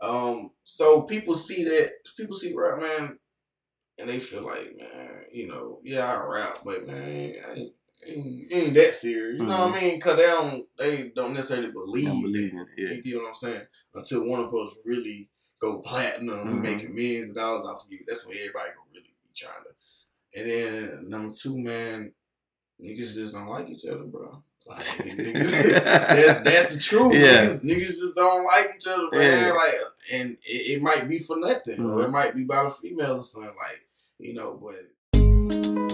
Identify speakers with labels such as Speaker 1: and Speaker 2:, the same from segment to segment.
Speaker 1: Um, so people see that people see rap man, and they feel like man, you know, yeah, I rap, but man, I ain't, ain't, ain't that serious. You know what I mean? Cause they don't they don't necessarily believe.
Speaker 2: Don't believe it. Yeah.
Speaker 1: You get what I'm saying? Until one of us really go platinum,
Speaker 2: Mhm.
Speaker 1: making millions of dollars off of you. That's when everybody gonna really be trying to. And then number two, man, niggas just don't like each other, bro. Like, niggas, that's that's the truth.
Speaker 2: Yeah.
Speaker 1: Niggas, niggas just don't like each other, man.
Speaker 2: Yeah.
Speaker 1: Like, and it, it might be for nothing, or
Speaker 2: Mhm.
Speaker 1: it might be about a female or something. Like, you know, but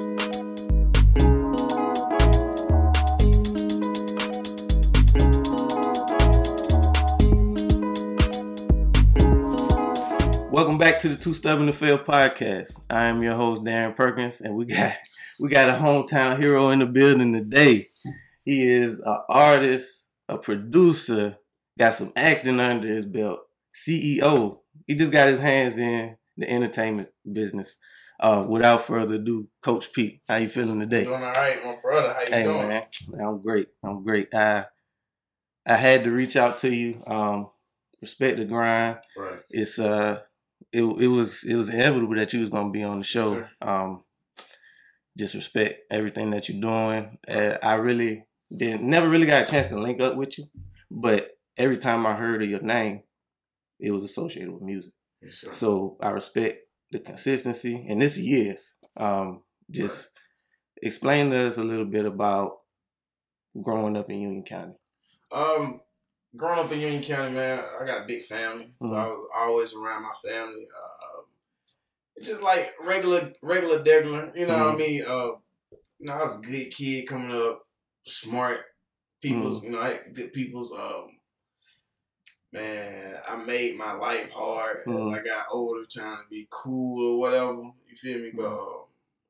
Speaker 2: Welcome back to the Too Stubborn to Fail podcast. I am your host Darren Perkins, and we got we got a hometown hero in the building today. He is an artist, a producer, got some acting under his belt, CEO. He just got his hands in the entertainment business. Uh, without further ado, Coach Peake, how you feeling today?
Speaker 1: doing all right, my brother. How you
Speaker 2: Hey
Speaker 1: doing?
Speaker 2: man, I'm great. I'm great. I I had to reach out to you. Um, respect the grind.
Speaker 1: Right.
Speaker 2: It's uh, it it was it was inevitable that you was gonna be on the show.
Speaker 1: sir.
Speaker 2: um, just respect everything that you're doing. Uh, I really didn't never really got a chance to link up with you, but every time I heard of your name, it was associated with music.
Speaker 1: Yes.
Speaker 2: So I respect the consistency, and this years. Um, just explain to us a little bit about growing up in Union County.
Speaker 1: Um, growing up in Union County, man, I got a big family, so
Speaker 2: Mhm.
Speaker 1: I was always around my family. Uh, it's just like regular, regular, regular. You know what I
Speaker 2: Mhm.
Speaker 1: mean? Uh, you know, I was a good kid coming up, smart people's.
Speaker 2: Mm-hmm.
Speaker 1: You know, I good people's. Um, man, I made my life hard as
Speaker 2: Mhm.
Speaker 1: I got older, trying to be cool or whatever. You feel me? But
Speaker 2: Mhm.
Speaker 1: um,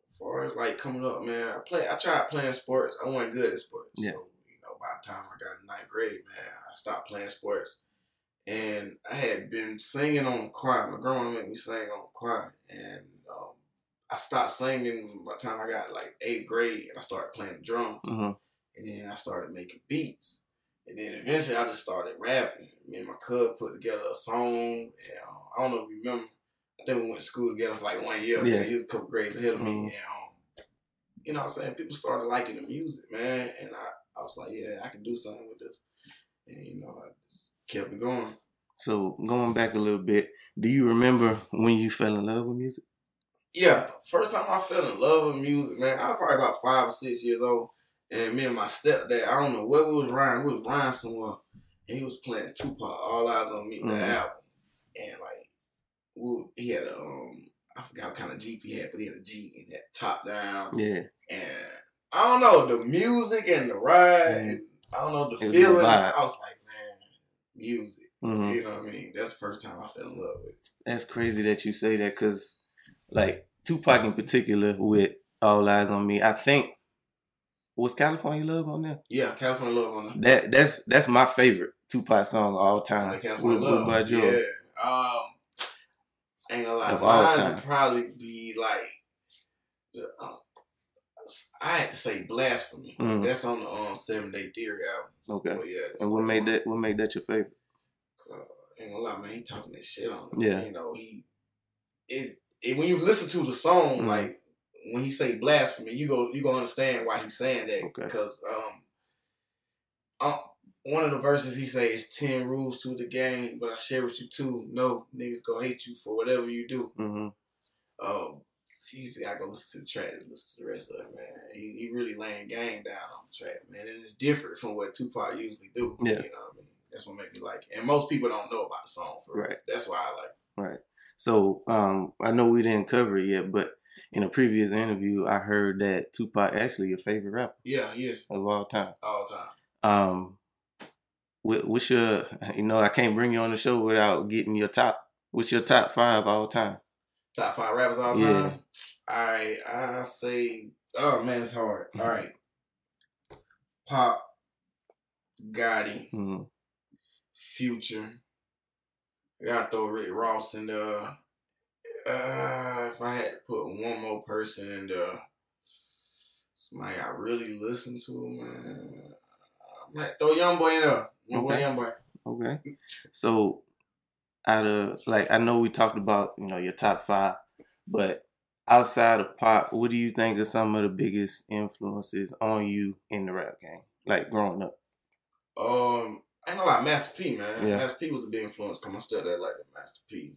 Speaker 1: as far as like coming up, man, I play. I tried playing sports. I wasn't good at sports.
Speaker 2: Yeah.
Speaker 1: So you know, by the time I got in ninth grade, man, I stopped playing sports. And I had been singing on the choir. My grandma made me sing on the choir, and um, I stopped singing by the time I got like eighth grade, and I started playing drums.
Speaker 2: hmm
Speaker 1: And then I started making beats. And then eventually I just started rapping. Me and my cub put together a song. And um, I don't know if you remember. I think we went to school together for like one year.
Speaker 2: Yeah.
Speaker 1: He was a couple grades ahead of me.
Speaker 2: Mhm.
Speaker 1: And, um, you know what I'm saying? People started liking the music, man. And I, I was like, yeah, I can do something with this. And, you know, I just kept it going.
Speaker 2: So going back a little bit, do you remember when you fell in love with music?
Speaker 1: Yeah, first time I fell in love with music, man, I was probably about five or six years old. And me and my stepdad, I don't know where we was riding, we was riding somewhere, and he was playing Tupac, All Eyez on Me, the
Speaker 2: Mhm.
Speaker 1: album. And like, we, he had a, um, I forgot what kind of Jeep he had, but he had a Jeep and that top down.
Speaker 2: Yeah,
Speaker 1: And I don't know, the music and the ride,
Speaker 2: Mhm.
Speaker 1: and I don't know, the
Speaker 2: It
Speaker 1: feeling.
Speaker 2: vibe.
Speaker 1: I was like, man, music.
Speaker 2: hmm
Speaker 1: You know what I mean? That's the first time I fell in love with it.
Speaker 2: that's crazy that you say that because, like Tupac in particular, with All Eyez on Me, I think was California Love on there.
Speaker 1: Yeah, California Love on there.
Speaker 2: That that's that's my favorite Tupac song of all time.
Speaker 1: Like California
Speaker 2: With- with
Speaker 1: Love.
Speaker 2: Bud Jones.
Speaker 1: Yeah. Um, ain't gonna lie.
Speaker 2: Of
Speaker 1: Mine would probably be like, I had to say Blasphemy.
Speaker 2: Mhm.
Speaker 1: That's on the um, Seven Day Theory album.
Speaker 2: Okay.
Speaker 1: But yeah.
Speaker 2: And what made
Speaker 1: one.
Speaker 2: that what made that your favorite?
Speaker 1: Uh, ain't gonna lie, man. He talking that shit on. it.
Speaker 2: Yeah.
Speaker 1: You know he. It, it when you listen to the song,
Speaker 2: Mhm.
Speaker 1: like when he say blasphemy, you go you gonna understand why he's saying that
Speaker 2: Okay.
Speaker 1: because um, um, one of the verses he say is ten rules to the game, but I share with you two. No niggas gonna hate you for whatever you do.
Speaker 2: hmm
Speaker 1: Um, just gotta go listen to the track and listen to the rest of it, man. He, he really laying game down on the track, man, and it's different from what Tupac usually do.
Speaker 2: Yeah.
Speaker 1: you know what I mean. That's what make me like it. And most people don't know about the song, for real.
Speaker 2: Right.
Speaker 1: That's why I like. it.
Speaker 2: Right. So um, I know we didn't cover it yet, but in a previous interview, I heard that Tupac actually your favorite rapper
Speaker 1: Yeah, he is
Speaker 2: of all time.
Speaker 1: all time.
Speaker 2: Um, what, what's your you know I can't bring you on the show without getting your top. What's your top five all time?
Speaker 1: Top five rappers all
Speaker 2: Yeah.
Speaker 1: time. Right, I say. Oh man, it's hard. All right, Pac, Gotti,
Speaker 2: hmm
Speaker 1: Future. I gotta throw Rick Ross in there. Uh, if I had to put one more person in there, somebody I really listen to, man. I might throw Young Boy in there. Young Boy,
Speaker 2: Okay.
Speaker 1: Young Boy.
Speaker 2: Okay. So out of like I know we talked about you know your top five, but outside of Pac, what do you think are some of the biggest influences on you in the rap game, like growing up?
Speaker 1: Um, I ain't gonna lie, Master P, man.
Speaker 2: Yeah.
Speaker 1: Master P was a big influence. Come on, still there like the Master P.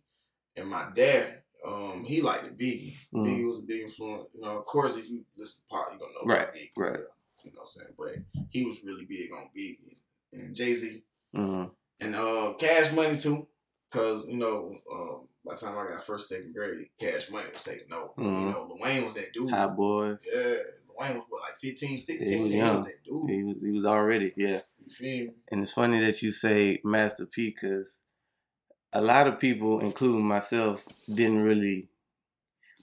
Speaker 1: And my dad, um, he liked the Biggie.
Speaker 2: Mhm.
Speaker 1: Biggie was a big influence. You know, of course, if you listen to Pac, you're gonna know
Speaker 2: Right,
Speaker 1: Biggie.
Speaker 2: right.
Speaker 1: You know what I'm saying? But he was really big on Biggie and Jay Z
Speaker 2: hmm
Speaker 1: and uh, Cash Money too. Cause you know, um, by the time I got first, second grade, Cash Money was taking over.
Speaker 2: Mhm.
Speaker 1: You know, Lil Wayne was that dude.
Speaker 2: Hot boys.
Speaker 1: Yeah, Lil Wayne was what, like 15, 16?
Speaker 2: Yeah, he was
Speaker 1: He
Speaker 2: young.
Speaker 1: that dude.
Speaker 2: He was he was already yeah.
Speaker 1: You feel me?
Speaker 2: And it's funny that you say Master P because a lot of people, including myself, didn't really,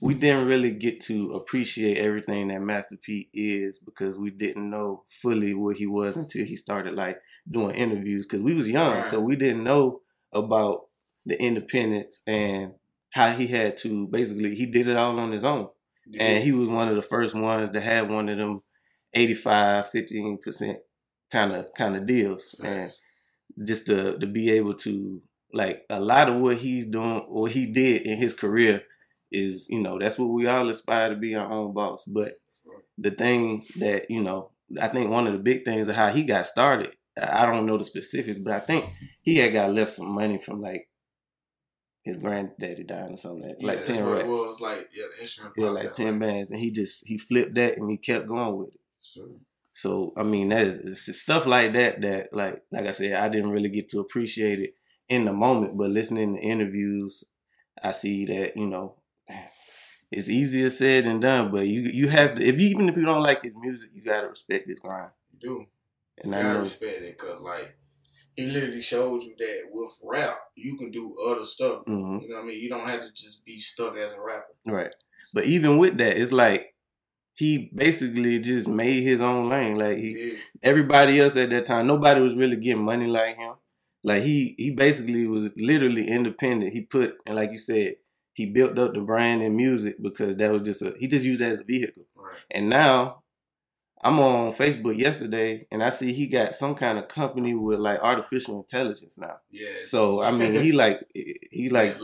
Speaker 2: we didn't really get to appreciate everything that Master P is because we didn't know fully what he was until he started like doing interviews because we was young, so we didn't know about the independence and how he had to basically he did it all on his own. And he was one of the first ones to have one of them 85 15% kind of kind of deals. And just to to be able to like a lot of what he's doing or he did in his career is you know that's what we all aspire to be our own boss but the thing that you know i think one of the big things of how he got started i don't know the specifics but i think he had got left some money from like his granddaddy dying or something like,
Speaker 1: Yeah,
Speaker 2: like
Speaker 1: that's
Speaker 2: 10
Speaker 1: what
Speaker 2: racks
Speaker 1: it was. Like, yeah, the insurance
Speaker 2: yeah like 10 bands and he just he flipped that and he kept going with it
Speaker 1: Sure.
Speaker 2: so I mean, that is it's stuff like that that like like I said, I didn't really get to appreciate it in the moment, but listening to interviews, I see that you know it's easier said than done. But you you have to if you, even if you don't like his music, you gotta respect his grind.
Speaker 1: You do.
Speaker 2: And
Speaker 1: You
Speaker 2: I
Speaker 1: gotta
Speaker 2: know,
Speaker 1: respect it because, like, he literally shows you that with rap, you can do other stuff.
Speaker 2: hmm
Speaker 1: You know what I mean? You don't have to just be stuck as a rapper.
Speaker 2: right. But even with that, it's like he basically just made his own lane. Like he
Speaker 1: Yeah.
Speaker 2: everybody else at that time, nobody was really getting money like him. Like he he basically was literally independent. He put and like you said, he built up the brand in music because that was just a he just used that as a vehicle.
Speaker 1: Right.
Speaker 2: And now I'm on Facebook yesterday and I see he got some kind of company with like artificial intelligence now.
Speaker 1: Yeah.
Speaker 2: So I mean he like he like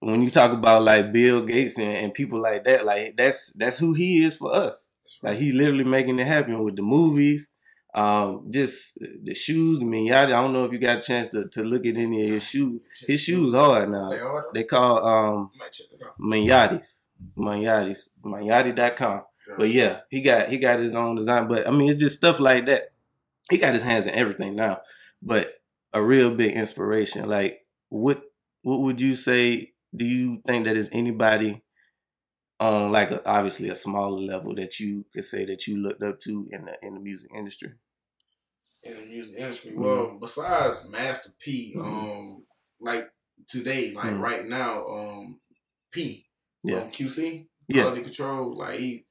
Speaker 2: when you talk about like Bill Gates and, and people like that, like that's that's who he is for us.
Speaker 1: Right.
Speaker 2: Like he literally making it happen with the movies, um, just the shoes. I mean, I don't know if you got a chance to, to look at any of his shoes. His shoes hard now.
Speaker 1: They are.
Speaker 2: They call um
Speaker 1: I might check it out.
Speaker 2: Moneyattis. Moneyattis. Moneyatti.com. But yeah, he got he got his own design. But I mean it's just stuff like that. He got his hands in everything now. But a real big inspiration. Like what what would you say do you think that is anybody on like a, obviously a smaller level that you could say that you looked up to in the in the music industry?
Speaker 1: In the music industry.
Speaker 2: Mhm.
Speaker 1: Well, besides Master P,
Speaker 2: Mhm.
Speaker 1: um, like today, like
Speaker 2: Mhm.
Speaker 1: right now, um, P from
Speaker 2: Yeah.
Speaker 1: QC,
Speaker 2: Yeah.
Speaker 1: Quality Control, like he,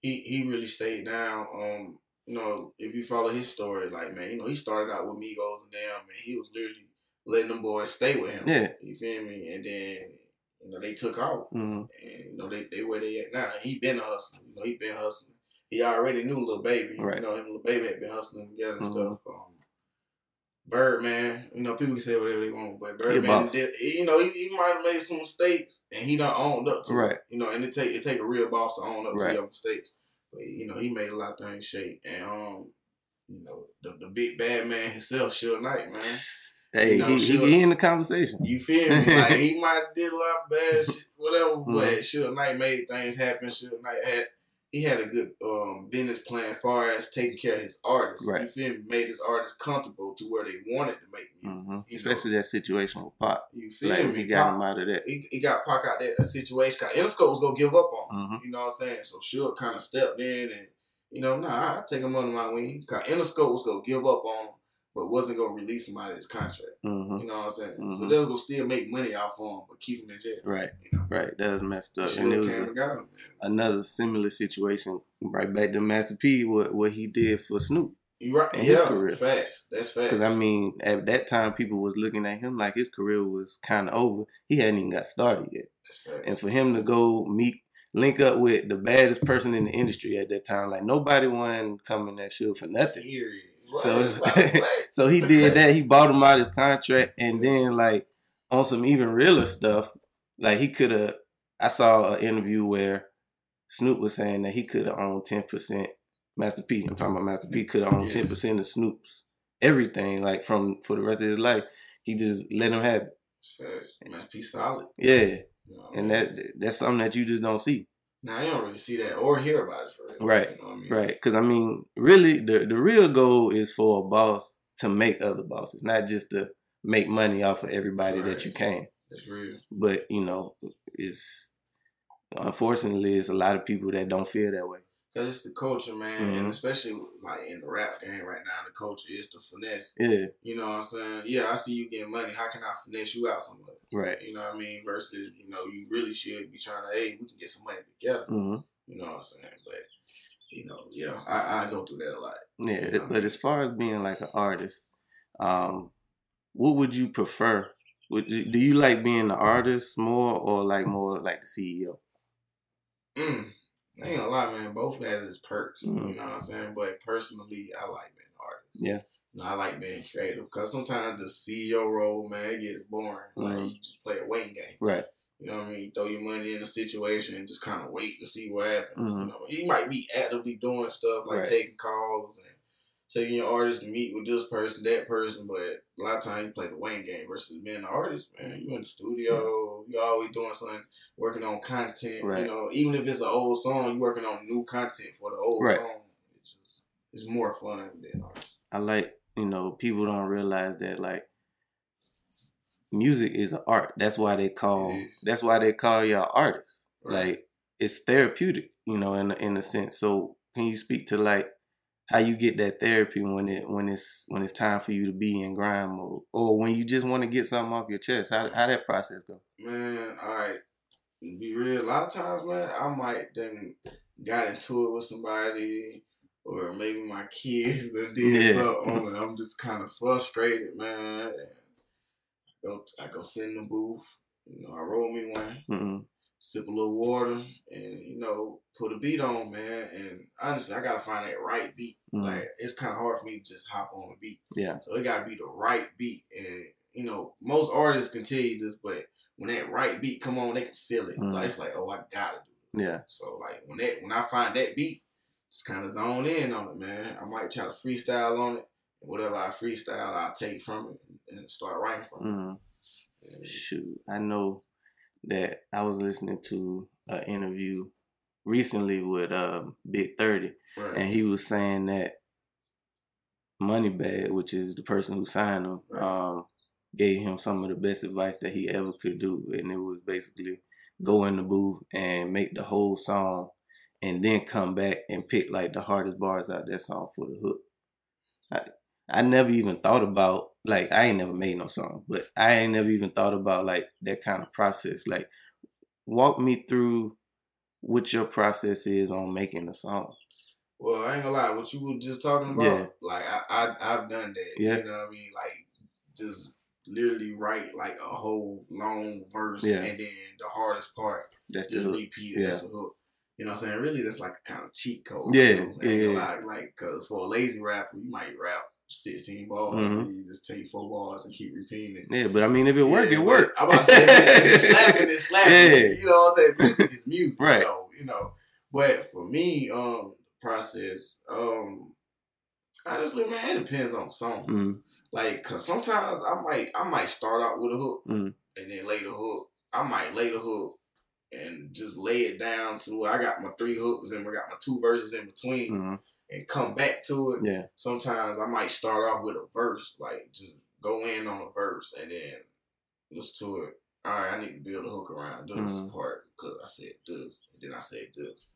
Speaker 1: he, he really stayed down. Um, you know, if you follow his story, like man, you know, he started out with Migos and them, and he was literally letting them boys stay with him.
Speaker 2: Yeah.
Speaker 1: You feel me? And then you know they took off,
Speaker 2: hmm
Speaker 1: and you know they they where they at now. He been hustling. You know, he been hustling. He already knew Lil Baby.
Speaker 2: Right.
Speaker 1: You know, him and Lil Baby had been hustling together and
Speaker 2: Mhm.
Speaker 1: stuff. Um, Birdman, you know, people can say whatever they want, but Birdman did. You know, he, he might have made some mistakes, and he done owned up to.
Speaker 2: Right.
Speaker 1: It, you know, and it take it take a real boss to own up
Speaker 2: Right.
Speaker 1: to your mistakes. But you know, he made a lot of things shake, and um, you know, the, the big bad man himself, Suge Knight, man.
Speaker 2: Hey,
Speaker 1: You know,
Speaker 2: he, he, he in the conversation.
Speaker 1: You feel me? Like he might have did a lot of bad shit, whatever,
Speaker 2: Mhm.
Speaker 1: but Suge Knight made things happen. Suge Knight had he had a good um, business plan as far as taking care of his artists.
Speaker 2: Right.
Speaker 1: You feel me? Made his artists comfortable to where they wanted to make music.
Speaker 2: hmm Especially
Speaker 1: know,
Speaker 2: that situation with Pac.
Speaker 1: you feel
Speaker 2: Like
Speaker 1: me?
Speaker 2: he got
Speaker 1: Pac-
Speaker 2: him out of that.
Speaker 1: he, he got Pac out of that situation. Interscope was gonna give up on him.
Speaker 2: Mhm.
Speaker 1: You know what I'm saying? So Suge kind of stepped in and you know, nah, I take him under my wing. Cause Interscope was gonna give up on him, but wasn't gonna release him out of his contract.
Speaker 2: hmm
Speaker 1: You know what I'm saying? So
Speaker 2: Mhm.
Speaker 1: they was gonna still make money off of him, but keep him in jail.
Speaker 2: Right.
Speaker 1: You know,
Speaker 2: Right. That was messed up. And it was a,
Speaker 1: him.
Speaker 2: Another similar situation right back to Master P what what he did for Snoop.
Speaker 1: You right?
Speaker 2: in his
Speaker 1: yeah,
Speaker 2: career.
Speaker 1: facts. That's fast.
Speaker 2: Because I mean, at that time, people was looking at him like his career was kind of over. He hadn't even got started yet,
Speaker 1: That's
Speaker 2: and for him to go meet, link up with the baddest person in the industry at that time, like nobody wanted coming that shit for nothing.
Speaker 1: Period.
Speaker 2: So-
Speaker 1: Right, right, right.
Speaker 2: So he did that. He bought him out his contract, and then like on some even realer stuff, like he could have. I saw an interview where Snoop was saying that he could have owned ten percent. Master P, I'm talking about Master P, could have owned
Speaker 1: Yeah.
Speaker 2: ten percent of Snoop's everything, like from for the rest of his life. He just let him have it.
Speaker 1: Man, P solid.
Speaker 2: Yeah,
Speaker 1: You know I
Speaker 2: and
Speaker 1: mean?
Speaker 2: that that's something that you just don't see.
Speaker 1: Now you don't really see that or hear about it for real.
Speaker 2: Right,
Speaker 1: You know I mean?
Speaker 2: Right. Because I mean, really, the the real goal is for a boss to make other bosses, not just to make money off of everybody that you can.
Speaker 1: That's real.
Speaker 2: But you know, it's unfortunately it's a lot of people that don't feel that way.
Speaker 1: Cause it's the culture, man,
Speaker 2: Mhm.
Speaker 1: and especially like in the rap game right now, the culture is the finesse.
Speaker 2: Yeah.
Speaker 1: You know what I'm saying? Yeah, I see you getting money. How can I finesse you out somewhere?
Speaker 2: Right.
Speaker 1: You know what I mean? Versus, you know, you really should be trying to, hey, we can get some money together.
Speaker 2: hmm
Speaker 1: You know what I'm saying? But, you know, yeah, I, I go through that a lot.
Speaker 2: Yeah.
Speaker 1: Yeah.
Speaker 2: But as far as being like an artist, um, what would you prefer? Would you, do you like being the artist more or like more like the CEO?
Speaker 1: Mm. I ain't gonna lie, man. Both has its perks.
Speaker 2: Mhm.
Speaker 1: You know what I'm saying? But personally, I like being an artist.
Speaker 2: Yeah.
Speaker 1: You know, I like being creative because sometimes the CEO role, man, it gets boring. Like
Speaker 2: Mhm.
Speaker 1: you just play a waiting game.
Speaker 2: Right.
Speaker 1: You know what I mean? You throw your money in a situation and just kind of wait to see what happens.
Speaker 2: Mhm.
Speaker 1: You know, you might be actively doing stuff like
Speaker 2: Right.
Speaker 1: taking calls and taking your artist to meet with this person, that person, but a lot of times you play the waiting game versus being an artist, man. You in the studio, you always doing something, working on content.
Speaker 2: Right.
Speaker 1: You know, even if it's an old song, you're working on new content for the old
Speaker 2: Right.
Speaker 1: song. It's just it's more fun than artist.
Speaker 2: I like, you know, people don't realize that like music is an art. That's why they call that's why they call y'all artists.
Speaker 1: Right.
Speaker 2: Like it's therapeutic, you know, in in a sense. So can you speak to like how you get that therapy when it when it's when it's time for you to be in grind mode, or when you just want to get something off your chest? How how that process go?
Speaker 1: Man, all right. Be real. A lot of times, man, I might then got into it with somebody, or maybe my kids that did
Speaker 2: Yeah.
Speaker 1: something, and I'm just kind of frustrated, man. And I go, I go sit in the booth. You know, I roll me one,
Speaker 2: Mm-mm.
Speaker 1: Sip a little water, and you know, put a beat on, man. And honestly, I gotta find that right beat.
Speaker 2: Mhm.
Speaker 1: Like it's kind of hard for me to just hop on a beat.
Speaker 2: Yeah.
Speaker 1: So it gotta be the right beat. And you know, most artists can tell you this, but when that right beat come on, they can feel it.
Speaker 2: Mhm.
Speaker 1: Like it's like, oh, I gotta do it.
Speaker 2: Yeah.
Speaker 1: So like when that when I find that beat, just kind of zone in on it, man. I might try to freestyle on it. And whatever I freestyle, I'll take from it and start writing from
Speaker 2: Mm.
Speaker 1: it. And
Speaker 2: Shoot, I know that I was listening to an interview recently with um, Big Thirty,
Speaker 1: right.
Speaker 2: and he was saying that Moneybagg, which is the person who signed him,
Speaker 1: Right.
Speaker 2: um, gave him some of the best advice that he ever could do, and it was basically go in the booth and make the whole song, and then come back and pick like the hardest bars out that song for the hook. I I never even thought about like I ain't never made no song, but I ain't never even thought about like that kind of process. Like, walk me through what your process is on making a song.
Speaker 1: Well, I ain't gonna lie, what you were just talking about,
Speaker 2: Yeah.
Speaker 1: like I, I I've done that.
Speaker 2: Yeah.
Speaker 1: You know what I mean? Like just literally write like a whole long verse
Speaker 2: Yeah.
Speaker 1: and then the hardest part
Speaker 2: That's
Speaker 1: just repeat it.
Speaker 2: Yeah.
Speaker 1: That's a hook. You know what I'm saying? Really, that's like a kind of cheat code.
Speaker 2: Yeah,
Speaker 1: too. I ain't gonna
Speaker 2: yeah.
Speaker 1: lie. Like, cause for a lazy rapper, you might rap 16 bars
Speaker 2: Mhm.
Speaker 1: and you just take four bars and keep repeating it.
Speaker 2: Yeah, but I mean, if it work,
Speaker 1: Yeah,
Speaker 2: it
Speaker 1: but
Speaker 2: work.
Speaker 1: I'm about to say, if it's slapping, it's slapping.
Speaker 2: Yeah.
Speaker 1: You know what I'm saying? Music is music.
Speaker 2: Right.
Speaker 1: So, you know. But for me, um, process, um, honestly, man, it depends on the song.
Speaker 2: Mm,
Speaker 1: Like, cause sometimes I might, I might start out with a hook
Speaker 2: Mhm.
Speaker 1: and then lay the hook. I might lay the hook and just lay it down to where I got my three hooks and we got my two verses in between
Speaker 2: mm,
Speaker 1: and come back to it
Speaker 2: yeah,
Speaker 1: sometimes I might start off with a verse, like just go in on a verse and then listen to it. All right, I need to build a hook around this
Speaker 2: Mhm.
Speaker 1: part because I said this, and then I said this.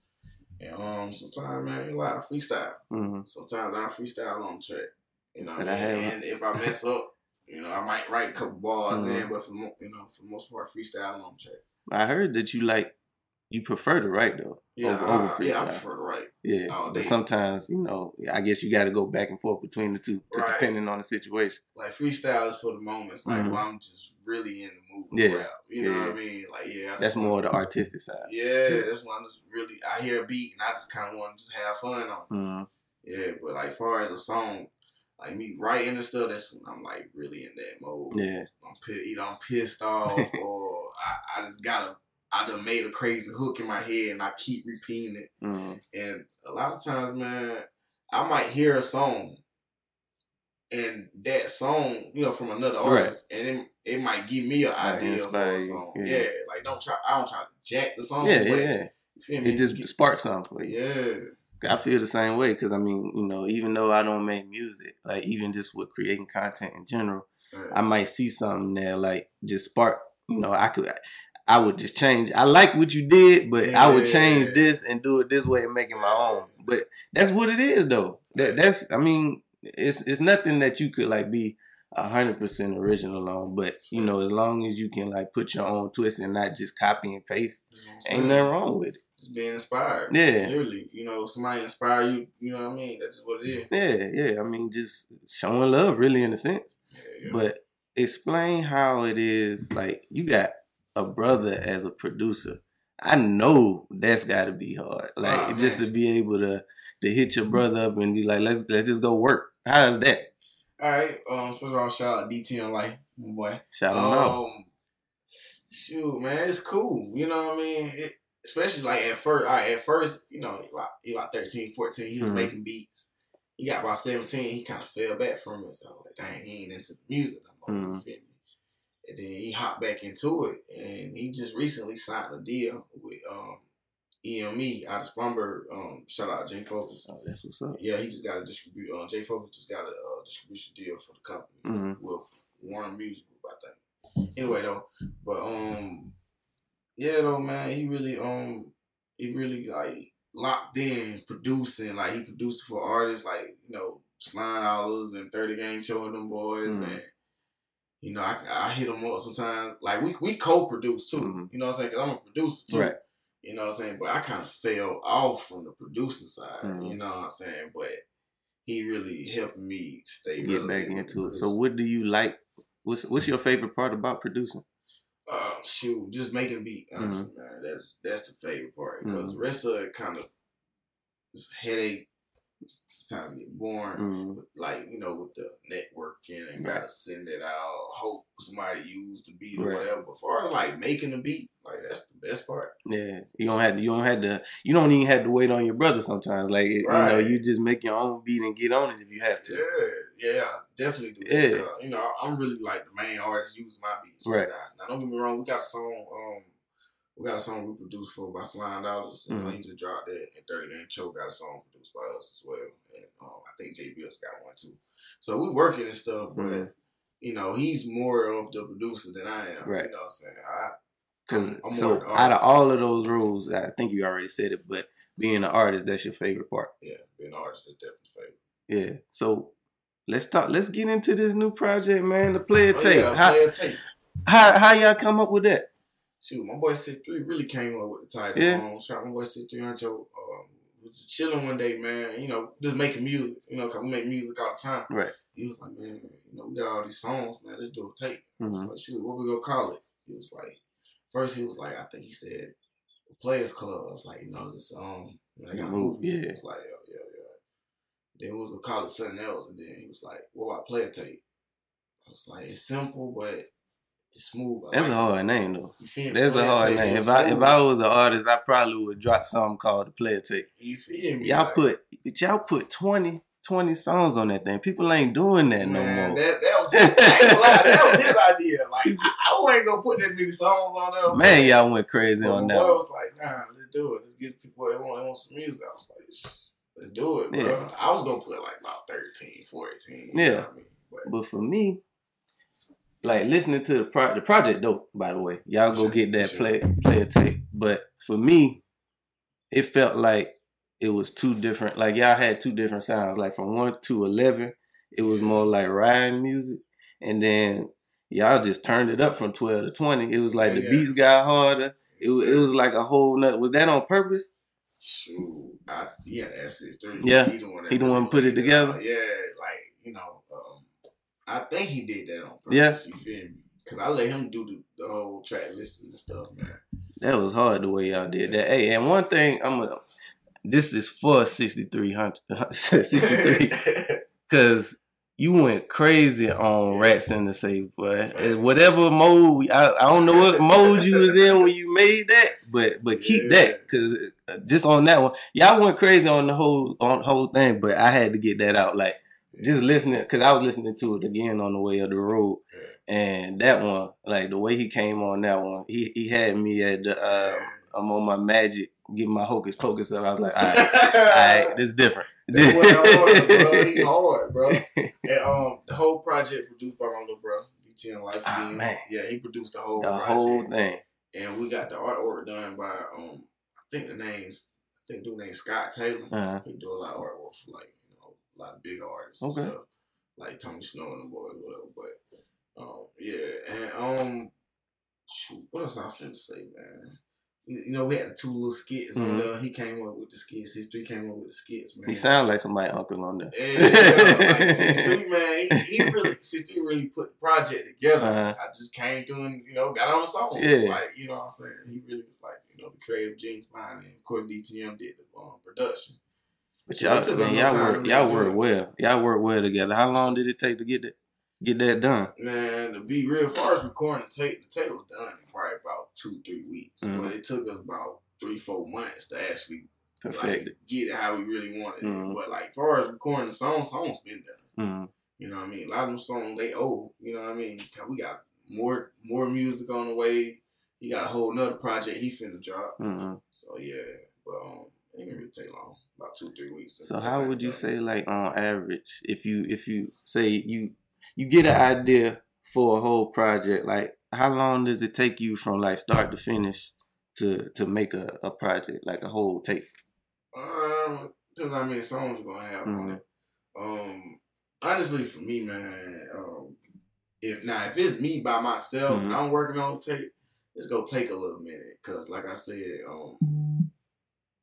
Speaker 1: And um, sometimes man, you like freestyle.
Speaker 2: mm,
Speaker 1: Sometimes I freestyle on the track. You know,
Speaker 2: And I have-
Speaker 1: and if I mess up, you know, I might write a couple bars
Speaker 2: Mhm.
Speaker 1: in, but for you know, for the most part, freestyle on the track.
Speaker 2: I heard that you like you prefer to write though.
Speaker 1: Yeah,
Speaker 2: over,
Speaker 1: I,
Speaker 2: over
Speaker 1: yeah, I prefer to write.
Speaker 2: Yeah, but sometimes you know, I guess you got to go back and forth between the two, just
Speaker 1: Right.
Speaker 2: depending on the situation.
Speaker 1: like freestyle is for the moments, like
Speaker 2: Mhm.
Speaker 1: where I'm just really in the mood
Speaker 2: Yeah.
Speaker 1: rap. You know
Speaker 2: Yeah.
Speaker 1: what I mean? Like yeah,
Speaker 2: That's
Speaker 1: wanna-
Speaker 2: more the artistic side.
Speaker 1: Yeah, that's why I'm just really. I hear a beat and I just kind of want to just have fun on. it.
Speaker 2: Mm,
Speaker 1: Yeah, but like far as a song, like me writing and stuff, that's when I'm like really in that mode.
Speaker 2: Yeah.
Speaker 1: I'm pi- either I'm pissed off or I, I just gotta I done made a crazy hook in my head and I keep repeating it.
Speaker 2: Mm.
Speaker 1: And a lot of times, man, I might hear a song and that song, you know, from another
Speaker 2: Right.
Speaker 1: artist, and it, it might give me an
Speaker 2: Might
Speaker 1: idea for a song.
Speaker 2: yeah.
Speaker 1: Yeah. like don't try. I don't try to jack the song.
Speaker 2: Yeah,
Speaker 1: but,
Speaker 2: yeah, yeah.
Speaker 1: You feel me?
Speaker 2: It just
Speaker 1: Get-
Speaker 2: sparks something for you.
Speaker 1: yeah,
Speaker 2: I feel the same way because I mean, you know, even though I don't make music, like even just with creating content in general, I might see something there like just spark. You know, I could, I would just change. I like what you did, but I would change this and do it this way and make it my own. But that's what it is, though. That that's. I mean, it's it's nothing that you could like be a hundred percent original on. But you know, as long as you can like put your own twist and not just copy and paste,
Speaker 1: That's what I'm
Speaker 2: ain't nothing wrong with it.
Speaker 1: Just being inspired.
Speaker 2: Yeah.
Speaker 1: literally. You know, somebody inspire you. You know what I mean? That's what it is.
Speaker 2: Yeah, yeah. I mean, just showing love, really, in a sense.
Speaker 1: Yeah, yeah.
Speaker 2: But explain how it is like you got a brother as a producer. I know that's got to be hard. Like
Speaker 1: Ah,
Speaker 2: just to be able to to hit your brother up and be like, let's let's just go work. How is that?
Speaker 1: all right. Um, first of all, shout out DT on life, my boy.
Speaker 2: Shout out.
Speaker 1: Um, shoot, man, it's cool. You know what I mean? It, especially like at first, all right, at first, you know, he about, he about 13, 14, he was
Speaker 2: Mhm.
Speaker 1: making beats. He got about 17, he kind of fell back from it. So I was like, dang, he ain't into music no more. You
Speaker 2: Mhm.
Speaker 1: me? And then he hopped back into it, and he just recently signed a deal with um, EME out of. Um, shout out J Focus.
Speaker 2: Oh, that's what's up.
Speaker 1: Yeah, he just got a distribute. Uh, J Focus just got a uh, distribution deal for the company
Speaker 2: Mhm.
Speaker 1: with Warner Music Group, I think. Anyway, though, but um, yeah, though, man, he really um, he really like locked in producing. Like he produced for artists like you know Slime Dollars and Thirty and them boys,
Speaker 2: Mhm.
Speaker 1: and you know I, I hit him up sometimes. Like we we co-produce too.
Speaker 2: Mhm.
Speaker 1: You know what I'm saying? Cause I'm a producer too.
Speaker 2: Right.
Speaker 1: You know what I'm saying? But I kind of fell off from the producing side.
Speaker 2: Mhm.
Speaker 1: You know what I'm saying? But he really helped me stay
Speaker 2: Get back into it. So what do you like? What's what's your favorite part about producing?
Speaker 1: Uh, shoot, just making a beat. Honestly,
Speaker 2: Mm-hmm.
Speaker 1: man, that's that's the favorite part because the rest of it kind of is headache. Sometimes get boring.
Speaker 2: Mm.
Speaker 1: Like you know, with the networking and
Speaker 2: Right.
Speaker 1: gotta send it out. Hope somebody use the beat or
Speaker 2: Right.
Speaker 1: whatever. But far as like making the beat, like that's the best part.
Speaker 2: Yeah, you don't have to. You don't have to. You don't even have to wait on your brother sometimes. Like you know, you just make your own beat and get on it if you have to.
Speaker 1: Yeah, yeah, definitely do.
Speaker 2: Yeah.
Speaker 1: Yeah. you know, I'm really like the main artist using my beats
Speaker 2: Right.
Speaker 1: right now. Now, don't get me wrong, we got a song, um, we got a song we produced for by Slime Dollars. You know,
Speaker 2: Mhm.
Speaker 1: he just dropped that. And 30 Game Cho got a song produced by us as well. And um, I think J Bills got one too. So we working and stuff, but
Speaker 2: Mhm.
Speaker 1: you know, he's more of the producer than I am.
Speaker 2: Right.
Speaker 1: You know what I'm saying? I,
Speaker 2: Because
Speaker 1: I'm-
Speaker 2: so
Speaker 1: more
Speaker 2: out of all of those rules, I think you already said it, but being an artist, that's your favorite part.
Speaker 1: yeah, being an artist is definitely favorite.
Speaker 2: Yeah. So let's talk. Let's get into this new project, man. The player
Speaker 1: Oh,
Speaker 2: tape.
Speaker 1: yeah,
Speaker 2: how,
Speaker 1: player tape.
Speaker 2: how how y'all come up with that?
Speaker 1: Shoot, my boy Six Three really came up with the title.
Speaker 2: Yeah.
Speaker 1: Um, shout out my boy Six Three Huncho. Um, was chilling one day, man. You know, just making music. You know, cause we make music all the time.
Speaker 2: Right.
Speaker 1: He was like, man, you know, we got all these songs, man. Let's do a tape.
Speaker 2: Mhm.
Speaker 1: like, shoot, what we gonna call it? He was like, first he was like, I think he said Players Club. I was like, you know, this um, like a
Speaker 2: move,
Speaker 1: movie.
Speaker 2: yeah.
Speaker 1: Was like, yeah, yeah, yeah. Then we was gonna call it something else, and then he was like, what about Player Tape? I was like, it's simple, but it's smooth. I
Speaker 2: That's
Speaker 1: like
Speaker 2: a hard name though.
Speaker 1: You feel me?
Speaker 2: That's a hard name. If I if. I was an artist, I probably would drop something called the player tape.
Speaker 1: You feel me?
Speaker 2: Y'all
Speaker 1: Like,
Speaker 2: put y'all put 20, 20 songs on that thing. People ain't doing that no more.
Speaker 1: That, that was his, I ain't gonna lie, that was his idea. Like I, I wasn't gonna put that many songs on there.
Speaker 2: Man, y'all went crazy
Speaker 1: but
Speaker 2: on that. one.
Speaker 1: was like, nah, let's do it. Let's get people they want, they want some music. I was like, let's do it, bro.
Speaker 2: Yeah.
Speaker 1: I was gonna put like about 13, 14. You
Speaker 2: Yeah.
Speaker 1: I mean? But
Speaker 2: But for me, like listening to the pro- the project though. by the way. Y'all go get that play player tape. But for me, it felt like it was two different like y'all had two different sounds. Like from one to eleven, it was more like riding music. And then y'all just turned it up from twelve to twenty. It was like the
Speaker 1: yeah.
Speaker 2: beats got harder. It was, it was like a whole nut. Was that on purpose?
Speaker 1: Shoot, I, yeah, that's his three.
Speaker 2: Yeah,
Speaker 1: he the one.
Speaker 2: he the one put it together?
Speaker 1: Yeah, like you know, I think he did that on purpose.
Speaker 2: Yeah.
Speaker 1: you feel me? Cause I let him do the, the whole track listing and stuff, man.
Speaker 2: That was hard the way y'all did that. Hey, and one thing I'm gonna this is for 6300 63 cuz you went crazy on Rats in the Safe, but whatever mode I, I don't know what mode you was in when you made that, but but keep
Speaker 1: Yeah.
Speaker 2: that because uh, just on that one, y'all went crazy on the whole on the whole thing, but I had to get that out like just listening because I was listening to it again on the way of the road, and that one like the way he came on that one, he he had me at the uh, I'm on my magic, getting my hocus pocus up. I was like, all right, all right, this different.
Speaker 1: That hard, bro. He hard, bro. And um, the whole project produced by my little brother, DT and Life. Beam.
Speaker 2: man.
Speaker 1: Yeah, he produced the whole
Speaker 2: the
Speaker 1: project.
Speaker 2: whole thing.
Speaker 1: and we got the artwork done by um, I think the name's I think dude named Scott Taylor.
Speaker 2: Uh-huh.
Speaker 1: He do a lot of artwork for like a lot of big artists.
Speaker 2: Okay.
Speaker 1: And stuff, like Tony Snow and the boys, whatever. But um, yeah, and um, shoot, what else I was finna say, man? You, know, we had the two little skits, and
Speaker 2: Mhm.
Speaker 1: uh, he came up with the skits. Six three came up with the skits, man.
Speaker 2: He sounds like somebody uncle on there.
Speaker 1: Yeah, like six three man, he, he really six three really put the project together.
Speaker 2: Uh-huh.
Speaker 1: I just came through and you know got on the song.
Speaker 2: Yeah.
Speaker 1: Like you know what I'm saying. He really was like you know the creative genius behind it. Of course, DTM did the um, production.
Speaker 2: But
Speaker 1: it
Speaker 2: y'all,
Speaker 1: took
Speaker 2: man, y'all work, y'all work well. Y'all work well together. How long did it take to get that, get that done?
Speaker 1: Man, to be real, as far as recording the tape, the tape was done in probably about two three weeks,
Speaker 2: Mhm.
Speaker 1: but it took us about three four months to actually
Speaker 2: Perfect.
Speaker 1: like, get it how we really wanted
Speaker 2: Mhm.
Speaker 1: it. But like, far as recording the songs, songs been done.
Speaker 2: Mm.
Speaker 1: You know what I mean? A lot of them songs they old. You know what I mean? we got more more music on the way. He got a whole nother project he finna drop.
Speaker 2: Mm.
Speaker 1: So yeah, but um, it didn't really take long. About two three weeks.
Speaker 2: So how would you
Speaker 1: done.
Speaker 2: say, like on average, if you if you say you you get an idea for a whole project, like how long does it take you from like start to finish to to make a, a project like a whole tape?
Speaker 1: Um, depends how many songs you're gonna have on
Speaker 2: Mhm.
Speaker 1: it. Um, honestly, for me, man, um, if now if it's me by myself and
Speaker 2: Mhm.
Speaker 1: I'm working on the tape, it's gonna take a little minute. Cause like I said, um,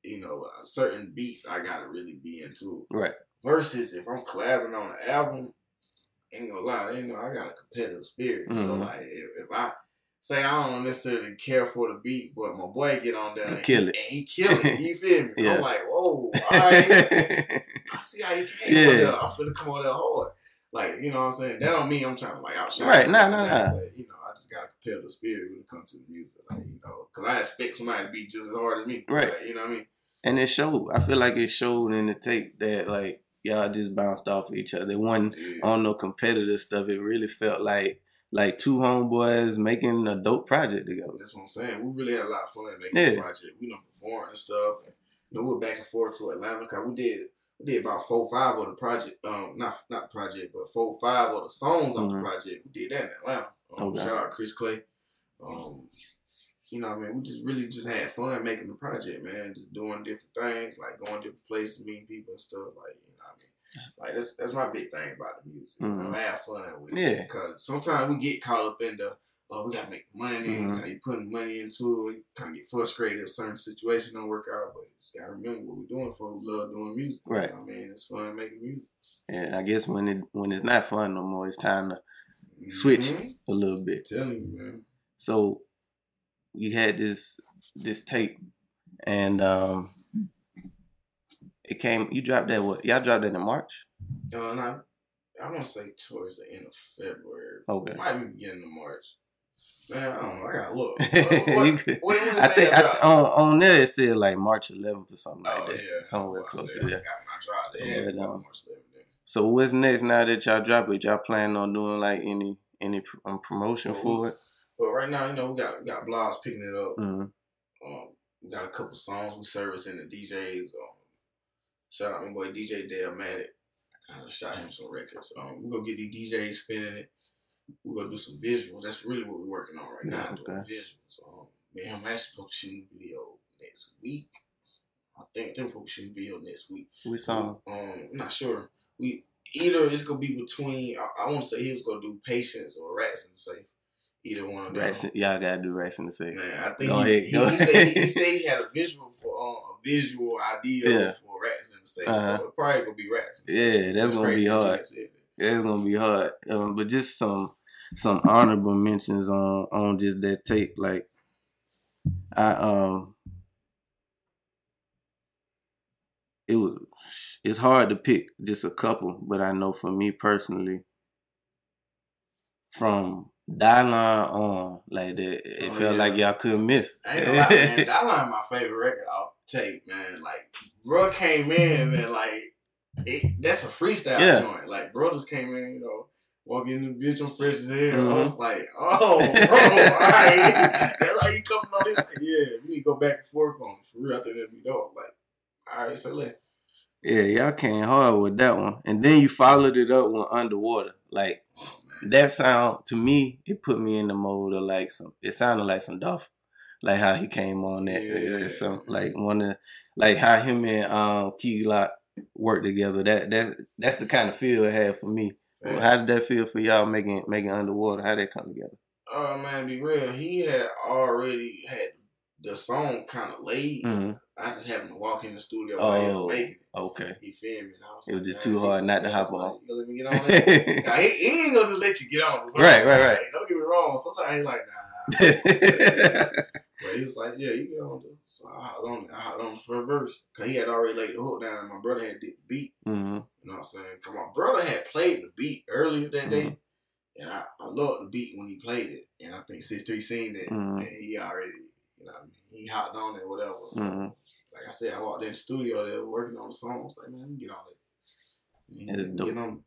Speaker 1: you know, uh, certain beats I gotta really be into.
Speaker 2: Right.
Speaker 1: Versus if I'm collabing on an album, ain't gonna lie, you know, I got a competitive spirit. So
Speaker 2: Mhm.
Speaker 1: like, if, if I say I don't necessarily care for the beat, but my boy get on there
Speaker 2: And kill
Speaker 1: he,
Speaker 2: it.
Speaker 1: and he kill it. You feel me?
Speaker 2: Yeah.
Speaker 1: I'm like, whoa, all right. I see how you came
Speaker 2: Yeah.
Speaker 1: on there. I'm finna come on there hard. Like, you know what I'm saying? That don't mean I'm trying to like outshine.
Speaker 2: Right, nah, nah, nah.
Speaker 1: But, you know, I just got a competitive spirit when it comes to the music. Like, you know, because I expect somebody to be just as hard as me.
Speaker 2: Right.
Speaker 1: Like, you know what I mean?
Speaker 2: and it showed. I feel like it showed in the tape that like y'all just bounced off of each other. It wasn't
Speaker 1: Yeah.
Speaker 2: on no competitive stuff. It really felt like like two homeboys making a dope project together.
Speaker 1: That's what I'm saying. We really had a lot of fun making
Speaker 2: Yeah.
Speaker 1: the project. We done performed and stuff. And, you know, we were back and forth to Atlanta. Cause we did we did about four, five of the project. Um, not not the project, but four, five of the songs on
Speaker 2: Mhm.
Speaker 1: the project. We did that in Atlanta. Um,
Speaker 2: Okay.
Speaker 1: Shout out Chris Clay. Um, you know, what I mean, we just really just had fun making the project, man. Just doing different things, like going different places, meeting people and stuff. Like, you know, what I mean, like that's that's my big thing about the music. You know,
Speaker 2: Mhm.
Speaker 1: have fun with
Speaker 2: Yeah.
Speaker 1: it because sometimes we get caught up in the oh, we gotta make money.
Speaker 2: Mhm.
Speaker 1: Kinda you putting money into it, kind of get frustrated if certain situation don't work out. But you just gotta remember what we're doing for. We love doing music.
Speaker 2: Right.
Speaker 1: You know what I mean, it's fun making music.
Speaker 2: And I guess when it when it's not fun no more, it's time to Switch.
Speaker 1: Mhm.
Speaker 2: a little bit.
Speaker 1: Telling you, man.
Speaker 2: So you had this this tape, and um, it came. You dropped that what? Y'all dropped that in March.
Speaker 1: Uh, and I, want to say towards the end of February.
Speaker 2: Okay.
Speaker 1: Might be beginning of March. Man, I don't know. I gotta look. What, what, what,
Speaker 2: I think I, on on there it said like March 11th or something like
Speaker 1: oh,
Speaker 2: that,
Speaker 1: yeah.
Speaker 2: somewhere close to
Speaker 1: I got my drop there. Yeah. March 11th then.
Speaker 2: So what's next now that y'all drop it? Y'all plan on doing like any any um, promotion for it?
Speaker 1: But right now, you know, we got we got blogs picking it up.
Speaker 2: Mm-hmm.
Speaker 1: Um, we got a couple songs we servicing the DJs. Um, shout out my boy DJ Dale Matic. I shot him some records. Um, we're gonna get these DJs spinning it. We're gonna do some visuals. That's really what we're working on right now,
Speaker 2: Yeah,
Speaker 1: doing
Speaker 2: okay.
Speaker 1: visuals. Um, me and him actually supposed to shoot a video next week. I think they're supposed to shoot a video next week.
Speaker 2: We saw.
Speaker 1: Um, I'm not sure. We either it's gonna be between. I, I want to say he was gonna do patience or rats in the safe. Either one of them.
Speaker 2: Rats, y'all gotta do rats in the safe.
Speaker 1: Man, I think he, he, he said he, he said he had a visual for um, a visual idea
Speaker 2: Yeah.
Speaker 1: for rats in the safe.
Speaker 2: Uh-huh.
Speaker 1: So it probably gonna be rats. In the
Speaker 2: Yeah,
Speaker 1: safe.
Speaker 2: that's gonna be hard.
Speaker 1: had said that.
Speaker 2: It's gonna be hard. Um, but just some some honorable mentions on on just that tape. Like I um it was it's hard to pick just a couple, but I know for me personally, from Dyline on, like that, it
Speaker 1: Oh,
Speaker 2: felt
Speaker 1: yeah.
Speaker 2: like y'all couldn't miss.
Speaker 1: I ain't gonna lie, man. That my favorite record off tape, man. Like, bro came in and like, it, that's a freestyle
Speaker 2: Yeah.
Speaker 1: joint. Like, bro just came in, you know, walking in the bitch, I'm fresh as hell. I
Speaker 2: Mhm.
Speaker 1: was like, oh, bro, alright. That's how you coming on this. Like, yeah, we need to go back and forth on it. For real, I think that'd be dope. Like, alright, say less.
Speaker 2: Yeah, y'all came hard with that one, and then you followed it up with Underwater. Like that sound to me, it put me in the mode of like some. It sounded like some Dolph, like how he came on that.
Speaker 1: Yeah.
Speaker 2: uh, Some like one of like how him and um Key Glock work together. That that that's the kind of feel it had for me. How did that feel for y'all making making Underwater? How that come together?
Speaker 1: Oh man, be real. He had already had the song kind of laid.
Speaker 2: hmm
Speaker 1: I just happened to walk in the studio while he
Speaker 2: Oh.
Speaker 1: was making it.
Speaker 2: Okay.
Speaker 1: You feel me? Was
Speaker 2: It was
Speaker 1: like,
Speaker 2: just too hard not to hop on.
Speaker 1: Like, let me get on he, he ain't gonna just let you get on.
Speaker 2: Right, right, right.
Speaker 1: Like, don't get me wrong. Sometimes he like, nah. But he was like, yeah, you get on. Dude. So I hopped on. I hopped on for a verse. Cause he had already laid the hook down and my brother had did the beat.
Speaker 2: hmm
Speaker 1: You know what I'm saying? Cause my brother had played the beat earlier that day.
Speaker 2: Mm-hmm.
Speaker 1: And I, I loved the beat when he played it. And I think Six Three seen it.
Speaker 2: Mhm.
Speaker 1: And he already, you know I mean? He hopped on it, whatever. So,
Speaker 2: Mhm.
Speaker 1: like I said, I walked in the studio, they were working on the songs. Like, man, get on it. Let get on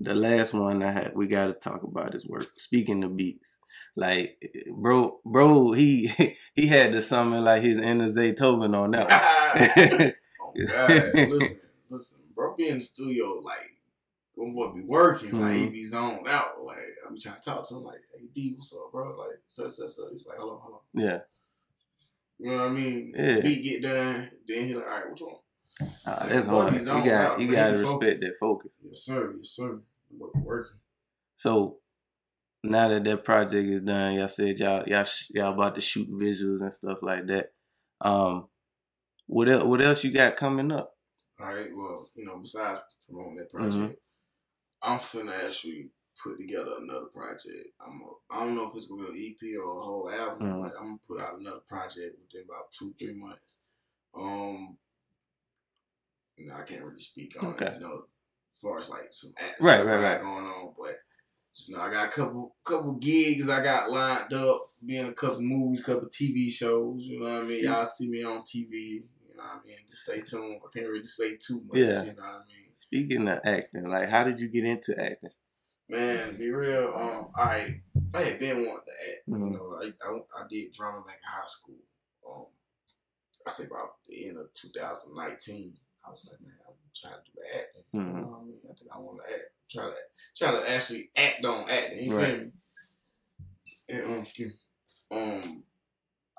Speaker 2: the last one I had we got to talk about is work. Speaking of beats, like bro, bro, he he had to summon like his inner Zaytoven on that
Speaker 1: oh God, listen, listen, bro, be in the studio like. When boy be working, like he
Speaker 2: Mhm.
Speaker 1: be zoned out. Like I be trying to talk to him, like, "Hey D, what's up, bro?" Like, such, such, such. He's like, "Hold on, hold on."
Speaker 2: Yeah,
Speaker 1: You know what I mean?
Speaker 2: Yeah.
Speaker 1: Beat get done, then he like, "All right, what's want?"
Speaker 2: uh, that's hard. You got you got to respect that focus.
Speaker 1: Yes, sir. Yes, sir. Working.
Speaker 2: So now that that project is done, y'all said y'all y'all sh- y'all about to shoot visuals and stuff like that. Um, what else? What else you got coming up?
Speaker 1: All right. Well, you know, besides promoting that project, I'm finna actually put together another project. I'm a, I don't know if it's gonna be an EP or a whole album,
Speaker 2: Mhm.
Speaker 1: but I'm gonna put out another project within about two three months. Um, you know, I can't really speak on
Speaker 2: Okay.
Speaker 1: it. You know, as far as like some
Speaker 2: Right,
Speaker 1: stuff
Speaker 2: right, right.
Speaker 1: going on, but. Just know I got a couple couple gigs I got lined up, being a couple movies, couple TV shows. You know what I mean? Y'all see me on TV. You know what I mean? Just stay tuned. I can't really say too much.
Speaker 2: Yeah.
Speaker 1: You know what I mean?
Speaker 2: Speaking of acting, like how did you get into acting?
Speaker 1: Man, be real. Um, I I had been wanting to act. You know, I, I I did drama back in high school. Um, I say about the end of 2019. I was like, man, I'm trying to do acting. You
Speaker 2: Mhm.
Speaker 1: know what I mean? I think I want to act. Try to try to actually act on acting. You
Speaker 2: Right.
Speaker 1: feel me? And um, excuse me. Um,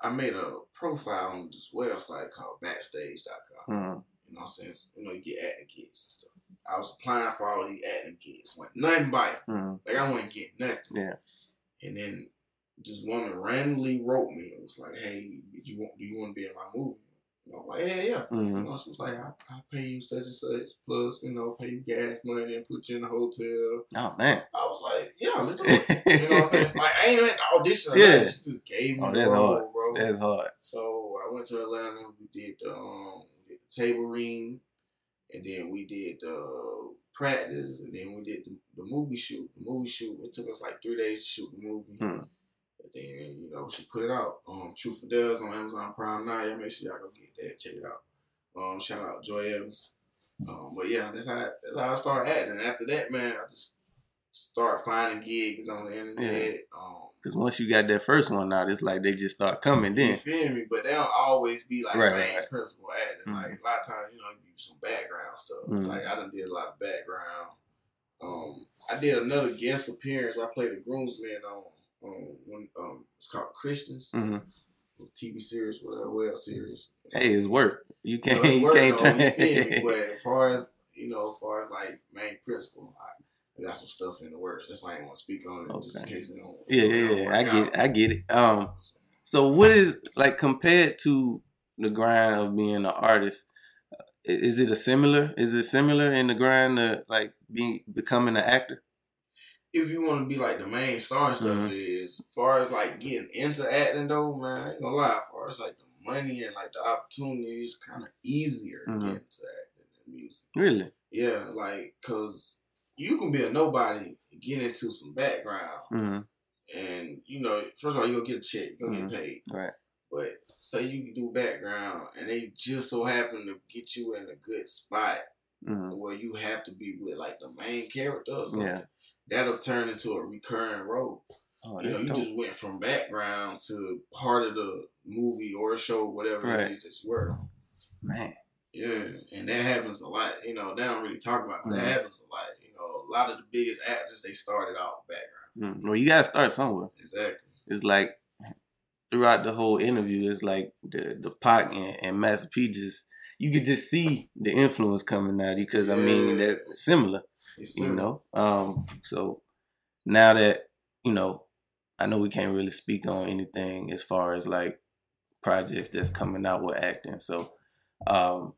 Speaker 1: I made a profile on this website called Backstage.com.
Speaker 2: Mhm.
Speaker 1: You know what I'm saying? You know, you get acting gigs and stuff. I was applying for all these acting gigs. Went nothing by
Speaker 2: Mhm.
Speaker 1: like I wasn't getting nothing.
Speaker 2: Yeah.
Speaker 1: And then just one randomly wrote me and was like, "Hey, did you want? Do you want to be in my movie?" And I'm like, "Yeah, yeah." You
Speaker 2: Mhm.
Speaker 1: know, she was like, I, "I'll pay you such and such plus, you know, pay you gas money and put you in the hotel."
Speaker 2: Oh man.
Speaker 1: I was like, "Yeah, let's do it." You know what I'm saying? Like I ain't had to audition.
Speaker 2: Yeah.
Speaker 1: nothing. She just gave me
Speaker 2: Oh,
Speaker 1: the
Speaker 2: that's
Speaker 1: role,
Speaker 2: hard.
Speaker 1: bro.
Speaker 2: That's hard.
Speaker 1: So I went to Atlanta. We did the um, we did the table ring, and then we did the practice, and then we did the, the movie shoot. The movie shoot. It took us like three days to shoot the movie.
Speaker 2: Hmm.
Speaker 1: And then you know she put it out. Um, Truth or Does on Amazon Prime now. Y'all make sure y'all go get that. Check it out. Um, shout out Joy Evans. Um, but yeah, that's how that's how I started acting. And after that, man, I just started finding gigs on the internet. Um,
Speaker 2: Because once you got that first one out, it's like they just start coming.
Speaker 1: you
Speaker 2: Then
Speaker 1: feel me? But they don't always be like
Speaker 2: Right,
Speaker 1: main
Speaker 2: right.
Speaker 1: principal acting.
Speaker 2: Mhm.
Speaker 1: Like a lot of times, you know, you do some background stuff.
Speaker 2: Mhm.
Speaker 1: Like I done did a lot of background. Um, I did another guest appearance where I played a groomsman on on one um it's called Christians,
Speaker 2: Mhm.
Speaker 1: TV series, whatever web series.
Speaker 2: hey, it's work. You
Speaker 1: You
Speaker 2: can't. you
Speaker 1: work,
Speaker 2: can't
Speaker 1: though,
Speaker 2: turn.
Speaker 1: you me? But as far as you know, as far as like main principal, I, I got some stuff in the works. That's why I ain't want to speak on it, just in case it don't.
Speaker 2: yeah, yeah, yeah. I get
Speaker 1: out.
Speaker 2: it. I get it. Um, so what is like compared to the grind of being an artist? uh, Is it a similar? Is it similar in the grind of like being becoming an actor?
Speaker 1: if you want to be like the main star and stuff,
Speaker 2: Mhm.
Speaker 1: it is. As far as like getting into acting though, man, I ain't gonna lie. As far as like the money and like the opportunities, kind of easier to
Speaker 2: Mhm.
Speaker 1: get into acting the music.
Speaker 2: Really?
Speaker 1: Yeah, like cause you can be a nobody, get into some background,
Speaker 2: Mm-hmm.
Speaker 1: and you know, first of all, you gonna get a check, you gonna
Speaker 2: Mhm.
Speaker 1: get paid.
Speaker 2: Right.
Speaker 1: But say you do background, and they just so happen to get you in a good spot
Speaker 2: Mm-hmm.
Speaker 1: where you have to be with like the main character or something.
Speaker 2: Yeah.
Speaker 1: That'll turn into a recurring role.
Speaker 2: Oh,
Speaker 1: you know, you
Speaker 2: dope.
Speaker 1: just went from background to part of the movie or show, whatever
Speaker 2: Right.
Speaker 1: it is that you work on.
Speaker 2: Man.
Speaker 1: Yeah, and that happens a lot. You know, they don't really talk about it. but. That happens a lot. Know, a lot of the biggest actors they started out background.
Speaker 2: Mm. Well, you gotta start somewhere.
Speaker 1: Exactly.
Speaker 2: It's like throughout the whole interview, it's like the the Pac and, and Master P just you could just see the influence coming out because I mean
Speaker 1: that
Speaker 2: they're similar, you know. Um, so now that you know, I know we can't really speak on anything as far as like projects that's coming out with acting. So, um,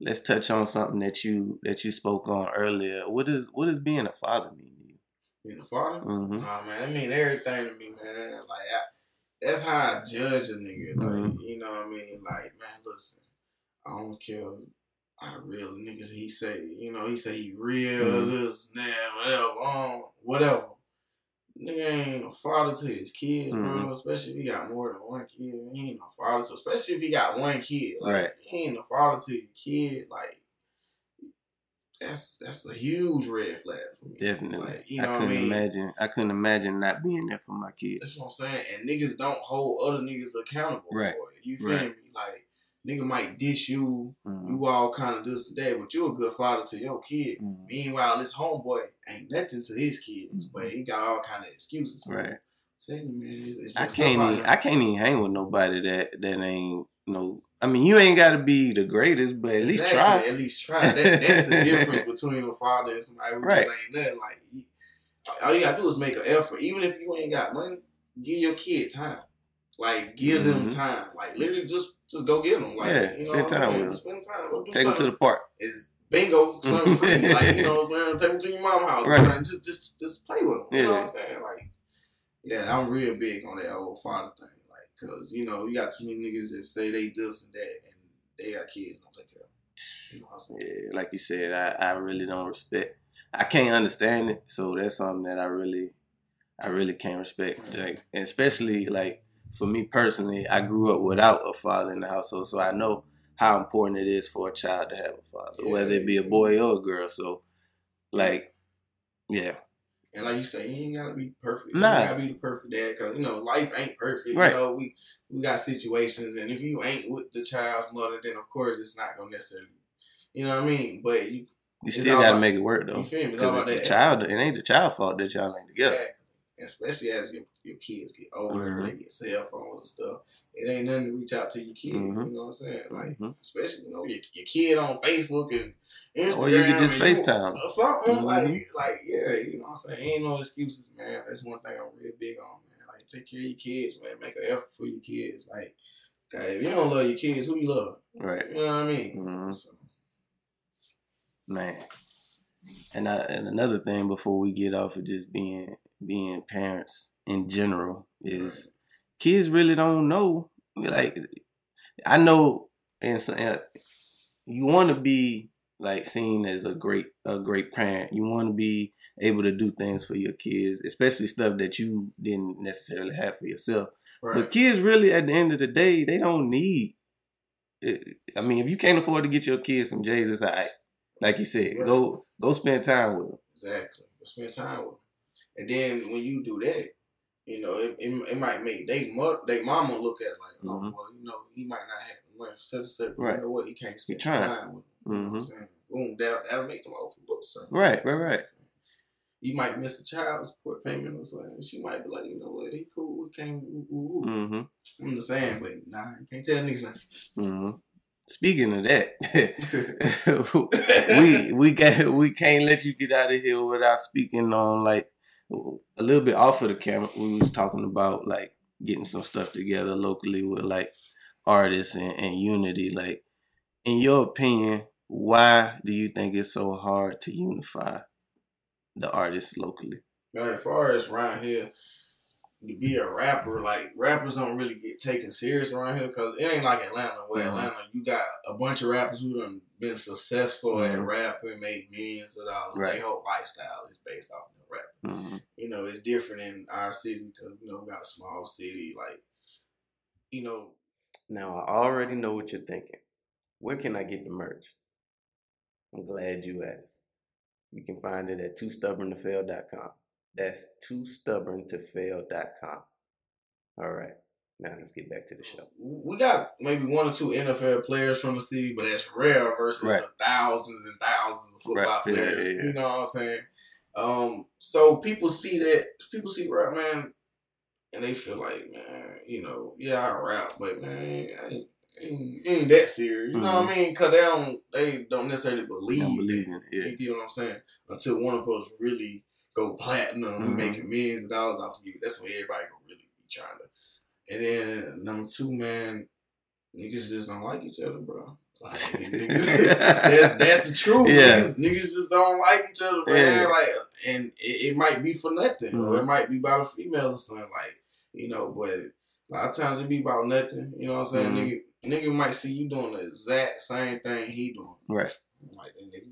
Speaker 2: let's touch on something that you that you spoke on earlier. What is what does being a father mean to you?
Speaker 1: Being a father,
Speaker 2: Mm-hmm.
Speaker 1: Nah, man, I mean everything to me, man. Like I, that's how I judge a nigga. Like
Speaker 2: Mhm.
Speaker 1: you know what I mean? Like man, listen, I don't care how real niggas he say. You know, he say he real,
Speaker 2: Mhm.
Speaker 1: this, that, whatever, um, whatever. Nigga ain't a father to his kids, bro.
Speaker 2: Mhm.
Speaker 1: Especially if he got more than one kid. He ain't a father to, especially if he got one kid. Like,
Speaker 2: Right.
Speaker 1: he ain't a father to your kid. Like, that's that's a huge red flag for me.
Speaker 2: Definitely.
Speaker 1: Like, you know
Speaker 2: I
Speaker 1: what I
Speaker 2: couldn't
Speaker 1: mean?
Speaker 2: imagine. I couldn't imagine not being there for my kids.
Speaker 1: That's what I'm saying. And niggas don't hold other niggas accountable
Speaker 2: Right.
Speaker 1: for it. You feel
Speaker 2: Right.
Speaker 1: me? Like nigga might dish you,
Speaker 2: Mhm.
Speaker 1: you all kind of this and that, but you a good father to your kid.
Speaker 2: Mhm.
Speaker 1: Meanwhile, this homeboy ain't nothing to his kids, but he got all kind of excuses.
Speaker 2: Right.
Speaker 1: Tell you, man, it's, it's
Speaker 2: I can't. Even. I can't even hang with nobody that that ain't no. I mean, you ain't got to be the greatest, but at least try.
Speaker 1: At least try. That, that's the difference between a father and somebody who
Speaker 2: Right.
Speaker 1: ain't nothing. Like, all you gotta do is make an effort. Even if you ain't got money, give your kid time. Like, give them
Speaker 2: Mhm.
Speaker 1: time. Like, literally, just just go get them. Like,
Speaker 2: Yeah,
Speaker 1: you know
Speaker 2: spend
Speaker 1: what I'm
Speaker 2: time
Speaker 1: saying?
Speaker 2: with 'em.
Speaker 1: Just spend time. Go do
Speaker 2: Take them to the park.
Speaker 1: It's bingo, something free. like, you know what I'm saying? Take them to your mom's house.
Speaker 2: Right.
Speaker 1: Just, just, just play with them. You know
Speaker 2: Yeah.
Speaker 1: what I'm saying? Like, yeah, I'm real big on that old father thing. Like, cause you know, you got too many niggas that say they this and that, and they got kids don't take care of. Them. You know what I'm saying?
Speaker 2: Yeah, like you said, I, I really don't respect. I can't understand it, so that's something that I really, I really can't respect. Like, especially like for me personally, I grew up without a father in the household, so I know how important it is for a child to have a father,
Speaker 1: Yeah,
Speaker 2: whether it be a boy or a girl. So, like, yeah,
Speaker 1: And like you say, you ain't gotta be perfect.
Speaker 2: Nah.
Speaker 1: You gotta be the perfect dad, cause you know life ain't perfect.
Speaker 2: Right.
Speaker 1: You know we we got situations, and if you ain't with the child's mother, then of course it's not gonna necessarily, you know what I mean. But you,
Speaker 2: you still got to
Speaker 1: about-
Speaker 2: make it work though,
Speaker 1: you feel me? It's
Speaker 2: because it's the child. It ain't the child fault that y'all ain't together.
Speaker 1: Exactly. Especially as your, your kids get older,
Speaker 2: Mhm.
Speaker 1: they get cell phones and stuff. It ain't nothing to reach out to your kid.
Speaker 2: Mhm.
Speaker 1: You know what I'm saying? Like,
Speaker 2: Mhm.
Speaker 1: especially you know your, your kid on Facebook and Instagram,
Speaker 2: Or you could just FaceTime.
Speaker 1: or something
Speaker 2: Mhm.
Speaker 1: like, like yeah, you know what I'm saying. Ain't no excuses, man. That's one thing I'm real big on, man. Like, take care of your kids, man. Make an effort for your kids. Like, okay, if you don't love your kids, who you love?
Speaker 2: Right.
Speaker 1: You know what I mean?
Speaker 2: Mhm.
Speaker 1: So,
Speaker 2: man. And I, and another thing before we get off of just being being parents in general is kids really don't know. Like I know, and so, uh, you want to be like seen as a great a great parent. You want to be able to do things for your kids, especially stuff that you didn't necessarily have for yourself.
Speaker 1: right.
Speaker 2: But kids really, at the end of the day, they don't need. It. I mean, if you can't afford to get your kids some J's, it's all right. Like you said,
Speaker 1: Right.
Speaker 2: go go spend time with them.
Speaker 1: Exactly. Spend time with them. And then when you do that, you know, it, it, it might make they mother, they mama look at it like, oh,
Speaker 2: Mhm.
Speaker 1: well, you know, he might not have money for such and such. but
Speaker 2: Right.
Speaker 1: You know what? He can't spend time with them. You know I'm
Speaker 2: Mhm.
Speaker 1: saying? Boom, that, that'll make them overlook something.
Speaker 2: Right, right, right.
Speaker 1: You might miss a child support payment or something. She might be like, you know what? He cool. He can't. Ooh, ooh, ooh.
Speaker 2: Mm-hmm.
Speaker 1: I'm just saying, but nah, you can't tell niggas nothing.
Speaker 2: Mm-hmm. Speaking of that, we we got we can't let you get out of here without speaking on like a little bit off of the camera. We was talking about like getting some stuff together locally with like artists and, and unity. Like, in your opinion, why do you think it's so hard to unify the artists locally?
Speaker 1: Now, as far as around here, to be a rapper, like rappers don't really get taken serious around here because it ain't like Atlanta. Where
Speaker 2: Mhm.
Speaker 1: Atlanta, you got a bunch of rappers who done been successful at
Speaker 2: Mhm.
Speaker 1: rapping, make millions of dollars.
Speaker 2: Right.
Speaker 1: Their whole lifestyle is based off of rap.
Speaker 2: Mhm.
Speaker 1: You know, it's different in our city because you know we got a small city. Like, you know,
Speaker 2: Now I already know what you're thinking. Where can I get the merch? I'm glad you asked. You can find it at toostubborntofail.com. That's toostubborntofail.com. All right. Now let's get back to the show.
Speaker 1: we got maybe one or two NFL players from the city, but that's rare versus
Speaker 2: Right.
Speaker 1: the thousands and thousands of football
Speaker 2: Right.
Speaker 1: Players.
Speaker 2: yeah, yeah.
Speaker 1: You know what I'm saying? Um, so people see that people see rap man, and they feel like man, you know, yeah, I rap, but man, I ain't, ain't, ain't that serious. You know what I mean? Because they don't they don't necessarily believe.
Speaker 2: Don't believe it. Yeah.
Speaker 1: You get what I'm saying? Until one of us really go platinum and
Speaker 2: Mhm.
Speaker 1: making millions of dollars off of you, that's when everybody gonna really be trying to. And then number two, man, niggas just don't like each other, bro. Like, niggas, that's that's the truth.
Speaker 2: Yeah.
Speaker 1: Niggas, niggas just don't like each other, man.
Speaker 2: Yeah.
Speaker 1: Like, and it, it might be for nothing, or
Speaker 2: Mhm.
Speaker 1: it might be about a female or something. Like, you know, but a lot of times it be about nothing. You know what I'm saying?
Speaker 2: Mhm.
Speaker 1: Nigga, nigga might see you doing the exact same thing he doing.
Speaker 2: Right.
Speaker 1: I'm like that nigga,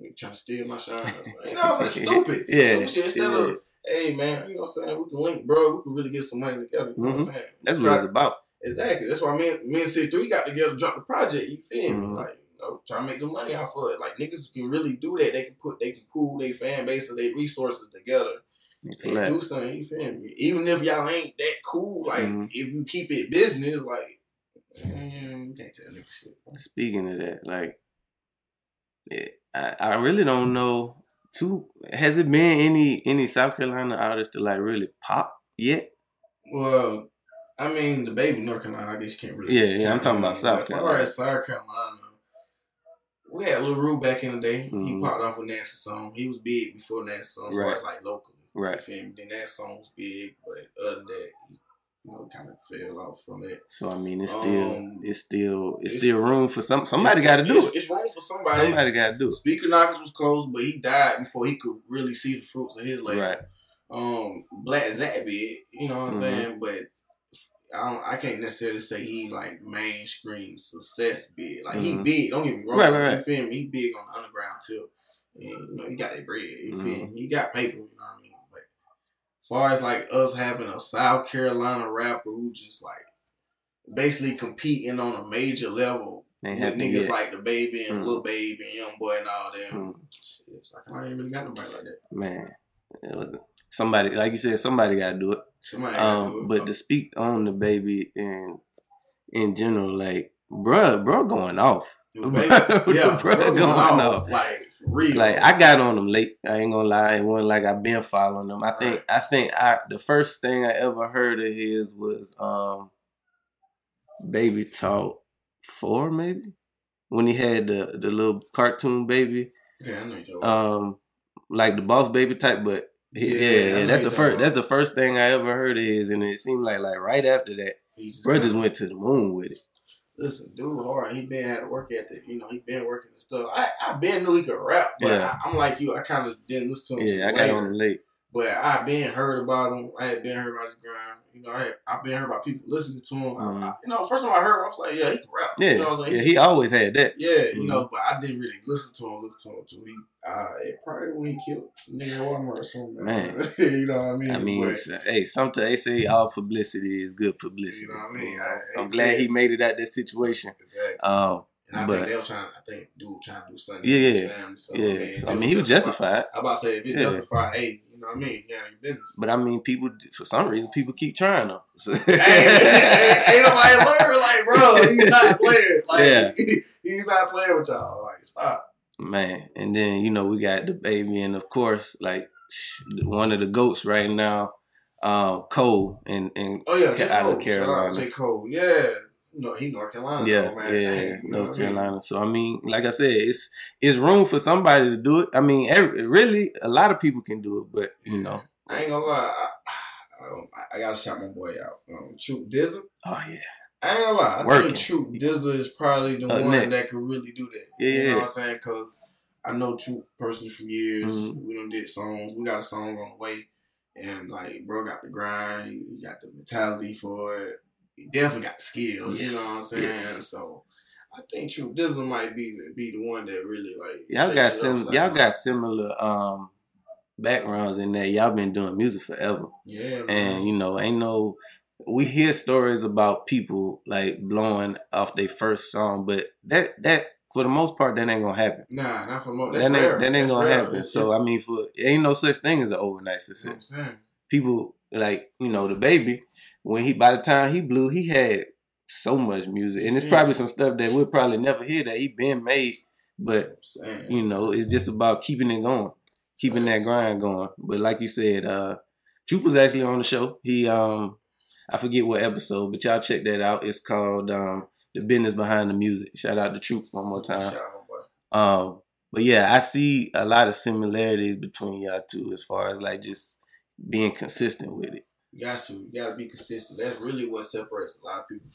Speaker 1: nigga trying to steal my shine. or something. You know what I'm saying? Stupid.
Speaker 2: Yeah.
Speaker 1: Stupid shit. Instead
Speaker 2: yeah.
Speaker 1: of, hey man, you know what I'm saying? We can link, bro. We can really get some money together. You know what I'm saying?
Speaker 2: That's what it's about.
Speaker 1: Exactly. That's why me, and- me and C3 got together, dropped the project. You feel me?
Speaker 2: Mhm.
Speaker 1: Like, you know, trying to make the money off of it. Like niggas can really do that. They can put, they can pool their fan base and their resources together and
Speaker 2: Collect.
Speaker 1: do something. You feel me? Even if y'all ain't that cool, like
Speaker 2: Mhm.
Speaker 1: if you keep it business, like. Man, you can't tell niggas shit.
Speaker 2: Speaking of that, like, yeah, I, I really don't know. Too has it been any any South Carolina artists to like really pop yet?
Speaker 1: Well, I mean, DaBaby North Carolina, I guess you can't really.
Speaker 2: Yeah, yeah, I'm talking about South
Speaker 1: But As far
Speaker 2: Carolina.
Speaker 1: as South Carolina, we had Lil Ru back in the day. He
Speaker 2: Mhm.
Speaker 1: popped off with Nancy song. He was big before Nancy song, as far as like locally.
Speaker 2: Right.
Speaker 1: You feel me? Then that song was big, but other than that, he, you know, kind of fell off from it.
Speaker 2: So I mean, it's still
Speaker 1: Um,
Speaker 2: it's still it's,
Speaker 1: it's-
Speaker 2: still room for some somebody got to do
Speaker 1: it's,
Speaker 2: it.
Speaker 1: It's wrong for somebody.
Speaker 2: Somebody got to do it.
Speaker 1: Speaker Knockerz was close, but he died before he could really see the fruits of his labor.
Speaker 2: Right.
Speaker 1: um Black big, you know what I'm
Speaker 2: Mhm.
Speaker 1: saying? But I don't I can't necessarily say he like mainstream success big. Like he
Speaker 2: Mhm.
Speaker 1: big, don't get me wrong.
Speaker 2: Right, right, right.
Speaker 1: You feel me? He big on the underground too. And you know, he got that bread, you feel
Speaker 2: Mhm.
Speaker 1: me? He got paper, you know what I mean? Far as like us having a South Carolina rapper who just like basically competing on a major level with niggas
Speaker 2: yet.
Speaker 1: like DaBaby and
Speaker 2: Mhm.
Speaker 1: Lil Baby and Young Boy and all them.
Speaker 2: Mm.
Speaker 1: It's like I ain't really got nobody like that.
Speaker 2: Man, somebody like you said, somebody got to do it.
Speaker 1: Somebody gotta do
Speaker 2: Um,
Speaker 1: it.
Speaker 2: but to speak on DaBaby and in general, like, bruh, bruh, going off.
Speaker 1: Baby, yeah,
Speaker 2: bro,
Speaker 1: bro,
Speaker 2: going
Speaker 1: going
Speaker 2: off.
Speaker 1: off, like real.
Speaker 2: Like I got on them late. I ain't gonna lie. It wasn't like I've been following them. I think
Speaker 1: Right.
Speaker 2: I think I the first thing I ever heard of his was um Baby Talk four maybe when he had the the little cartoon baby
Speaker 1: okay, I know you
Speaker 2: um like the boss baby type, but he-
Speaker 1: Yeah,
Speaker 2: yeah, yeah, that's the first that's the first thing I ever heard of his, and it seemed like like right after that, bro just went to the moon with it.
Speaker 1: Listen, dude, hard. He been had to work ethic. You know, he been working and stuff. I I been knew he could rap, but
Speaker 2: Yeah.
Speaker 1: I, I'm like you. I kind of didn't listen to him.
Speaker 2: Yeah, I got on late.
Speaker 1: But I've been heard about him. I had been heard about his grind. You know, I had, I been heard about people listening to him. I-
Speaker 2: Mhm.
Speaker 1: I, you know, first time I heard him, I was like, yeah, he can rap.
Speaker 2: Yeah,
Speaker 1: you know what I'm saying?
Speaker 2: yeah, he always had that.
Speaker 1: Yeah, you
Speaker 2: Mhm.
Speaker 1: know, but I didn't really listen to him, listen to him till he, uh, it probably when he killed nigga Walmart or something.
Speaker 2: Man.
Speaker 1: you know what I mean?
Speaker 2: I mean,
Speaker 1: But-
Speaker 2: hey, sometimes they say all publicity is good publicity.
Speaker 1: You know what I mean? I-
Speaker 2: I'm glad he made it out that situation.
Speaker 1: exactly.
Speaker 2: Um,
Speaker 1: And I
Speaker 2: But-
Speaker 1: think they were trying. I think dude trying to do something.
Speaker 2: Yeah,
Speaker 1: with
Speaker 2: yeah,
Speaker 1: his family. So,
Speaker 2: yeah. So, I mean, he was justified.
Speaker 1: I about to say if it's
Speaker 2: Yeah.
Speaker 1: justified, hey, you know what I mean? Yeah, your business.
Speaker 2: But I mean, people for some reason people keep trying them. So-
Speaker 1: hey, ain't, ain't nobody learn like, bro. He's not playing. Like,
Speaker 2: Yeah.
Speaker 1: he's not playing with y'all. Like, stop.
Speaker 2: Man, and then you know we got DaBaby, and of course, like one of the goats right now, um, Cole, and and
Speaker 1: Oh yeah, J. Cole.
Speaker 2: Carolina.
Speaker 1: J. Cole. Yeah. No, he North Carolina.
Speaker 2: yeah,
Speaker 1: though, man.
Speaker 2: yeah,
Speaker 1: Hey,
Speaker 2: North
Speaker 1: what I mean?
Speaker 2: Carolina. So I mean, like I said, it's it's room for somebody to do it. I mean, every, really, a lot of people can do it, but you know,
Speaker 1: I ain't gonna lie. I, um, I, I gotta shout my boy out. Um, Troop Dizza.
Speaker 2: oh yeah,
Speaker 1: I ain't gonna lie. I
Speaker 2: Working.
Speaker 1: think Troop Dizza is probably the
Speaker 2: Up
Speaker 1: one
Speaker 2: next.
Speaker 1: that could really do that.
Speaker 2: Yeah,
Speaker 1: You know what I'm saying? Because I know Troop personally for years.
Speaker 2: Mhm.
Speaker 1: We done did songs. We got a song on the way. And like, bro got the grind. He got the mentality for it. Definitely got the skills.
Speaker 2: Yes.
Speaker 1: You know what I'm saying?
Speaker 2: Yes.
Speaker 1: So I think True Dizzle might be be the one that really like.
Speaker 2: Y'all got sim- y'all got similar um backgrounds in that. Y'all been doing music forever.
Speaker 1: yeah, man.
Speaker 2: And you know, ain't no we hear stories about people like blowing off their first song, but that that for the most part that ain't gonna happen.
Speaker 1: nah, not for more. That's
Speaker 2: that ain't
Speaker 1: rare.
Speaker 2: that ain't
Speaker 1: That's
Speaker 2: gonna
Speaker 1: rare.
Speaker 2: happen.
Speaker 1: It's-
Speaker 2: so I mean, for ain't no such thing as an overnight
Speaker 1: it's- you know what
Speaker 2: success.
Speaker 1: I'm saying.
Speaker 2: People like you know DaBaby when he by the time he blew, he had so much music, and it's probably some stuff that we'll probably never hear that he been made, but you know, it's just about keeping it going, keeping that grind going. But like you said, uh Troop was actually on the show. He um I forget what episode, but y'all check that out. It's called um The Business Behind the Music. Shout out to Troop one more time.
Speaker 1: Shout out, boy.
Speaker 2: Um but yeah, I see a lot of similarities between y'all two as far as like just being consistent with it.
Speaker 1: You got to. You got to be consistent. That's really what separates a lot of people.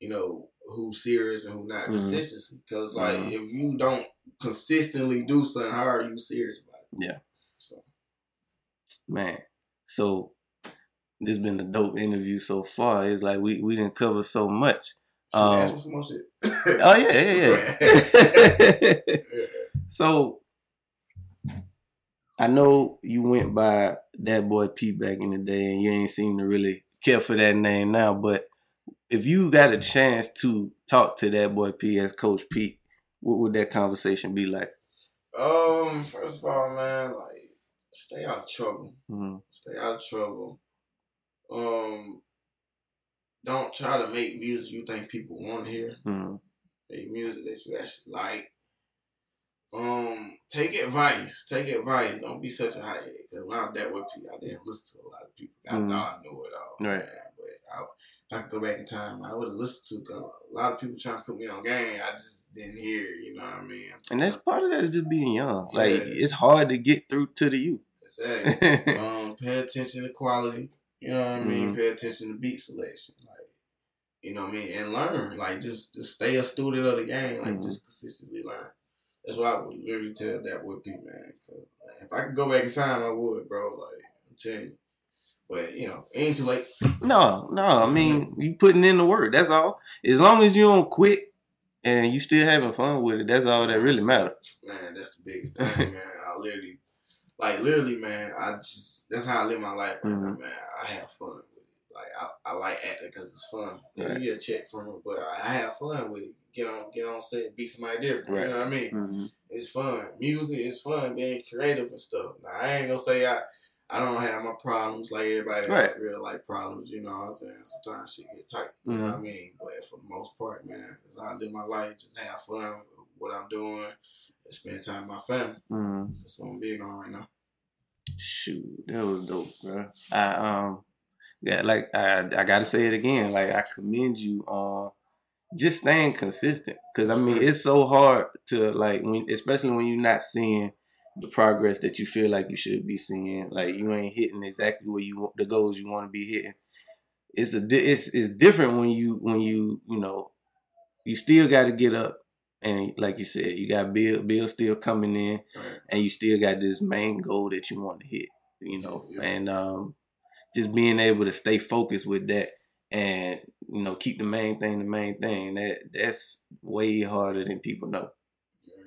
Speaker 1: You know who's serious and who not.
Speaker 2: Mhm.
Speaker 1: Consistency. Because like
Speaker 2: Mhm.
Speaker 1: if you don't consistently do something, how are you serious about it?
Speaker 2: Yeah.
Speaker 1: So
Speaker 2: Man. So this been a dope interview so far. It's like we, we didn't cover so much.
Speaker 1: shoot,
Speaker 2: Um,
Speaker 1: ask me some more shit.
Speaker 2: Oh yeah, yeah, yeah.
Speaker 1: Yeah.
Speaker 2: so I know you went by that boy P back in the day, and you ain't seem to really care for that name now. But if you got a chance to talk to that boy P as Coach Peake, what would that conversation be like?
Speaker 1: Um, first of all, man, like stay out of trouble.
Speaker 2: hmm
Speaker 1: Stay out of trouble. Um, don't try to make music you think people want to hear.
Speaker 2: hmm
Speaker 1: Make music that you actually like. Um, take advice. Take advice. Don't be such a high head. Cause when I that way, people, I didn't listen to a lot of people. I
Speaker 2: Mhm.
Speaker 1: thought I knew it all.
Speaker 2: Right.
Speaker 1: Man. But I, I could go back in time. I would have listened to. A lot of people trying to put me on game. I just didn't hear. You know what I mean?
Speaker 2: And that's part of that is just being young. Like it's hard to get through to the youth.
Speaker 1: exactly. um, pay attention to quality. You know what I mean?
Speaker 2: Mhm.
Speaker 1: Pay attention to beat selection. Like, you know what I mean? And learn. Like, just just stay a student of the game. Like,
Speaker 2: Mhm.
Speaker 1: just consistently learn. That's why I would literally tell that would be, man. 'Cause, if I could go back in time, I would, bro. Like, I'm telling you. But you know, it ain't too late.
Speaker 2: No, no. I mean, you putting in the work. That's all. As long as you don't quit and you still having fun with it, that's all that really matters.
Speaker 1: Man, that's the biggest thing, man. I literally, like, literally, man. I just that's how I live my life, right now,
Speaker 2: Mhm.
Speaker 1: man. I have fun with it. Like, I, I like acting because it's fun.
Speaker 2: Right.
Speaker 1: You get a check from it, but I have fun with it. Get on, get on set, beat somebody different.
Speaker 2: Right.
Speaker 1: You know what I mean?
Speaker 2: hmm
Speaker 1: It's fun. Music is fun. Being creative and stuff. Now, I ain't gonna say I. I don't have my problems like everybody
Speaker 2: Right.
Speaker 1: real life problems, you know what I'm saying? Sometimes shit get tight, you know what I mean? But for the most part, man, I live my life, just have fun with what I'm doing and spend time with my family.
Speaker 2: hmm
Speaker 1: That's what I'm big on right now.
Speaker 2: Shoot, that was dope, bro. I um, yeah, like I I gotta say it again. Like I commend you on just staying consistent, because I mean it's so hard to like when, especially when you're not seeing the progress that you feel like you should be seeing. Like you ain't hitting exactly where you want the goals you want to be hitting. It's a it's it's different when you when you you know you still got to get up and like you said you got bill bill still coming in and you still got this main goal that you want to hit, you know,
Speaker 1: Yeah.
Speaker 2: and um, just being able to stay focused with that and you know keep the main thing the main thing that that's way harder than people know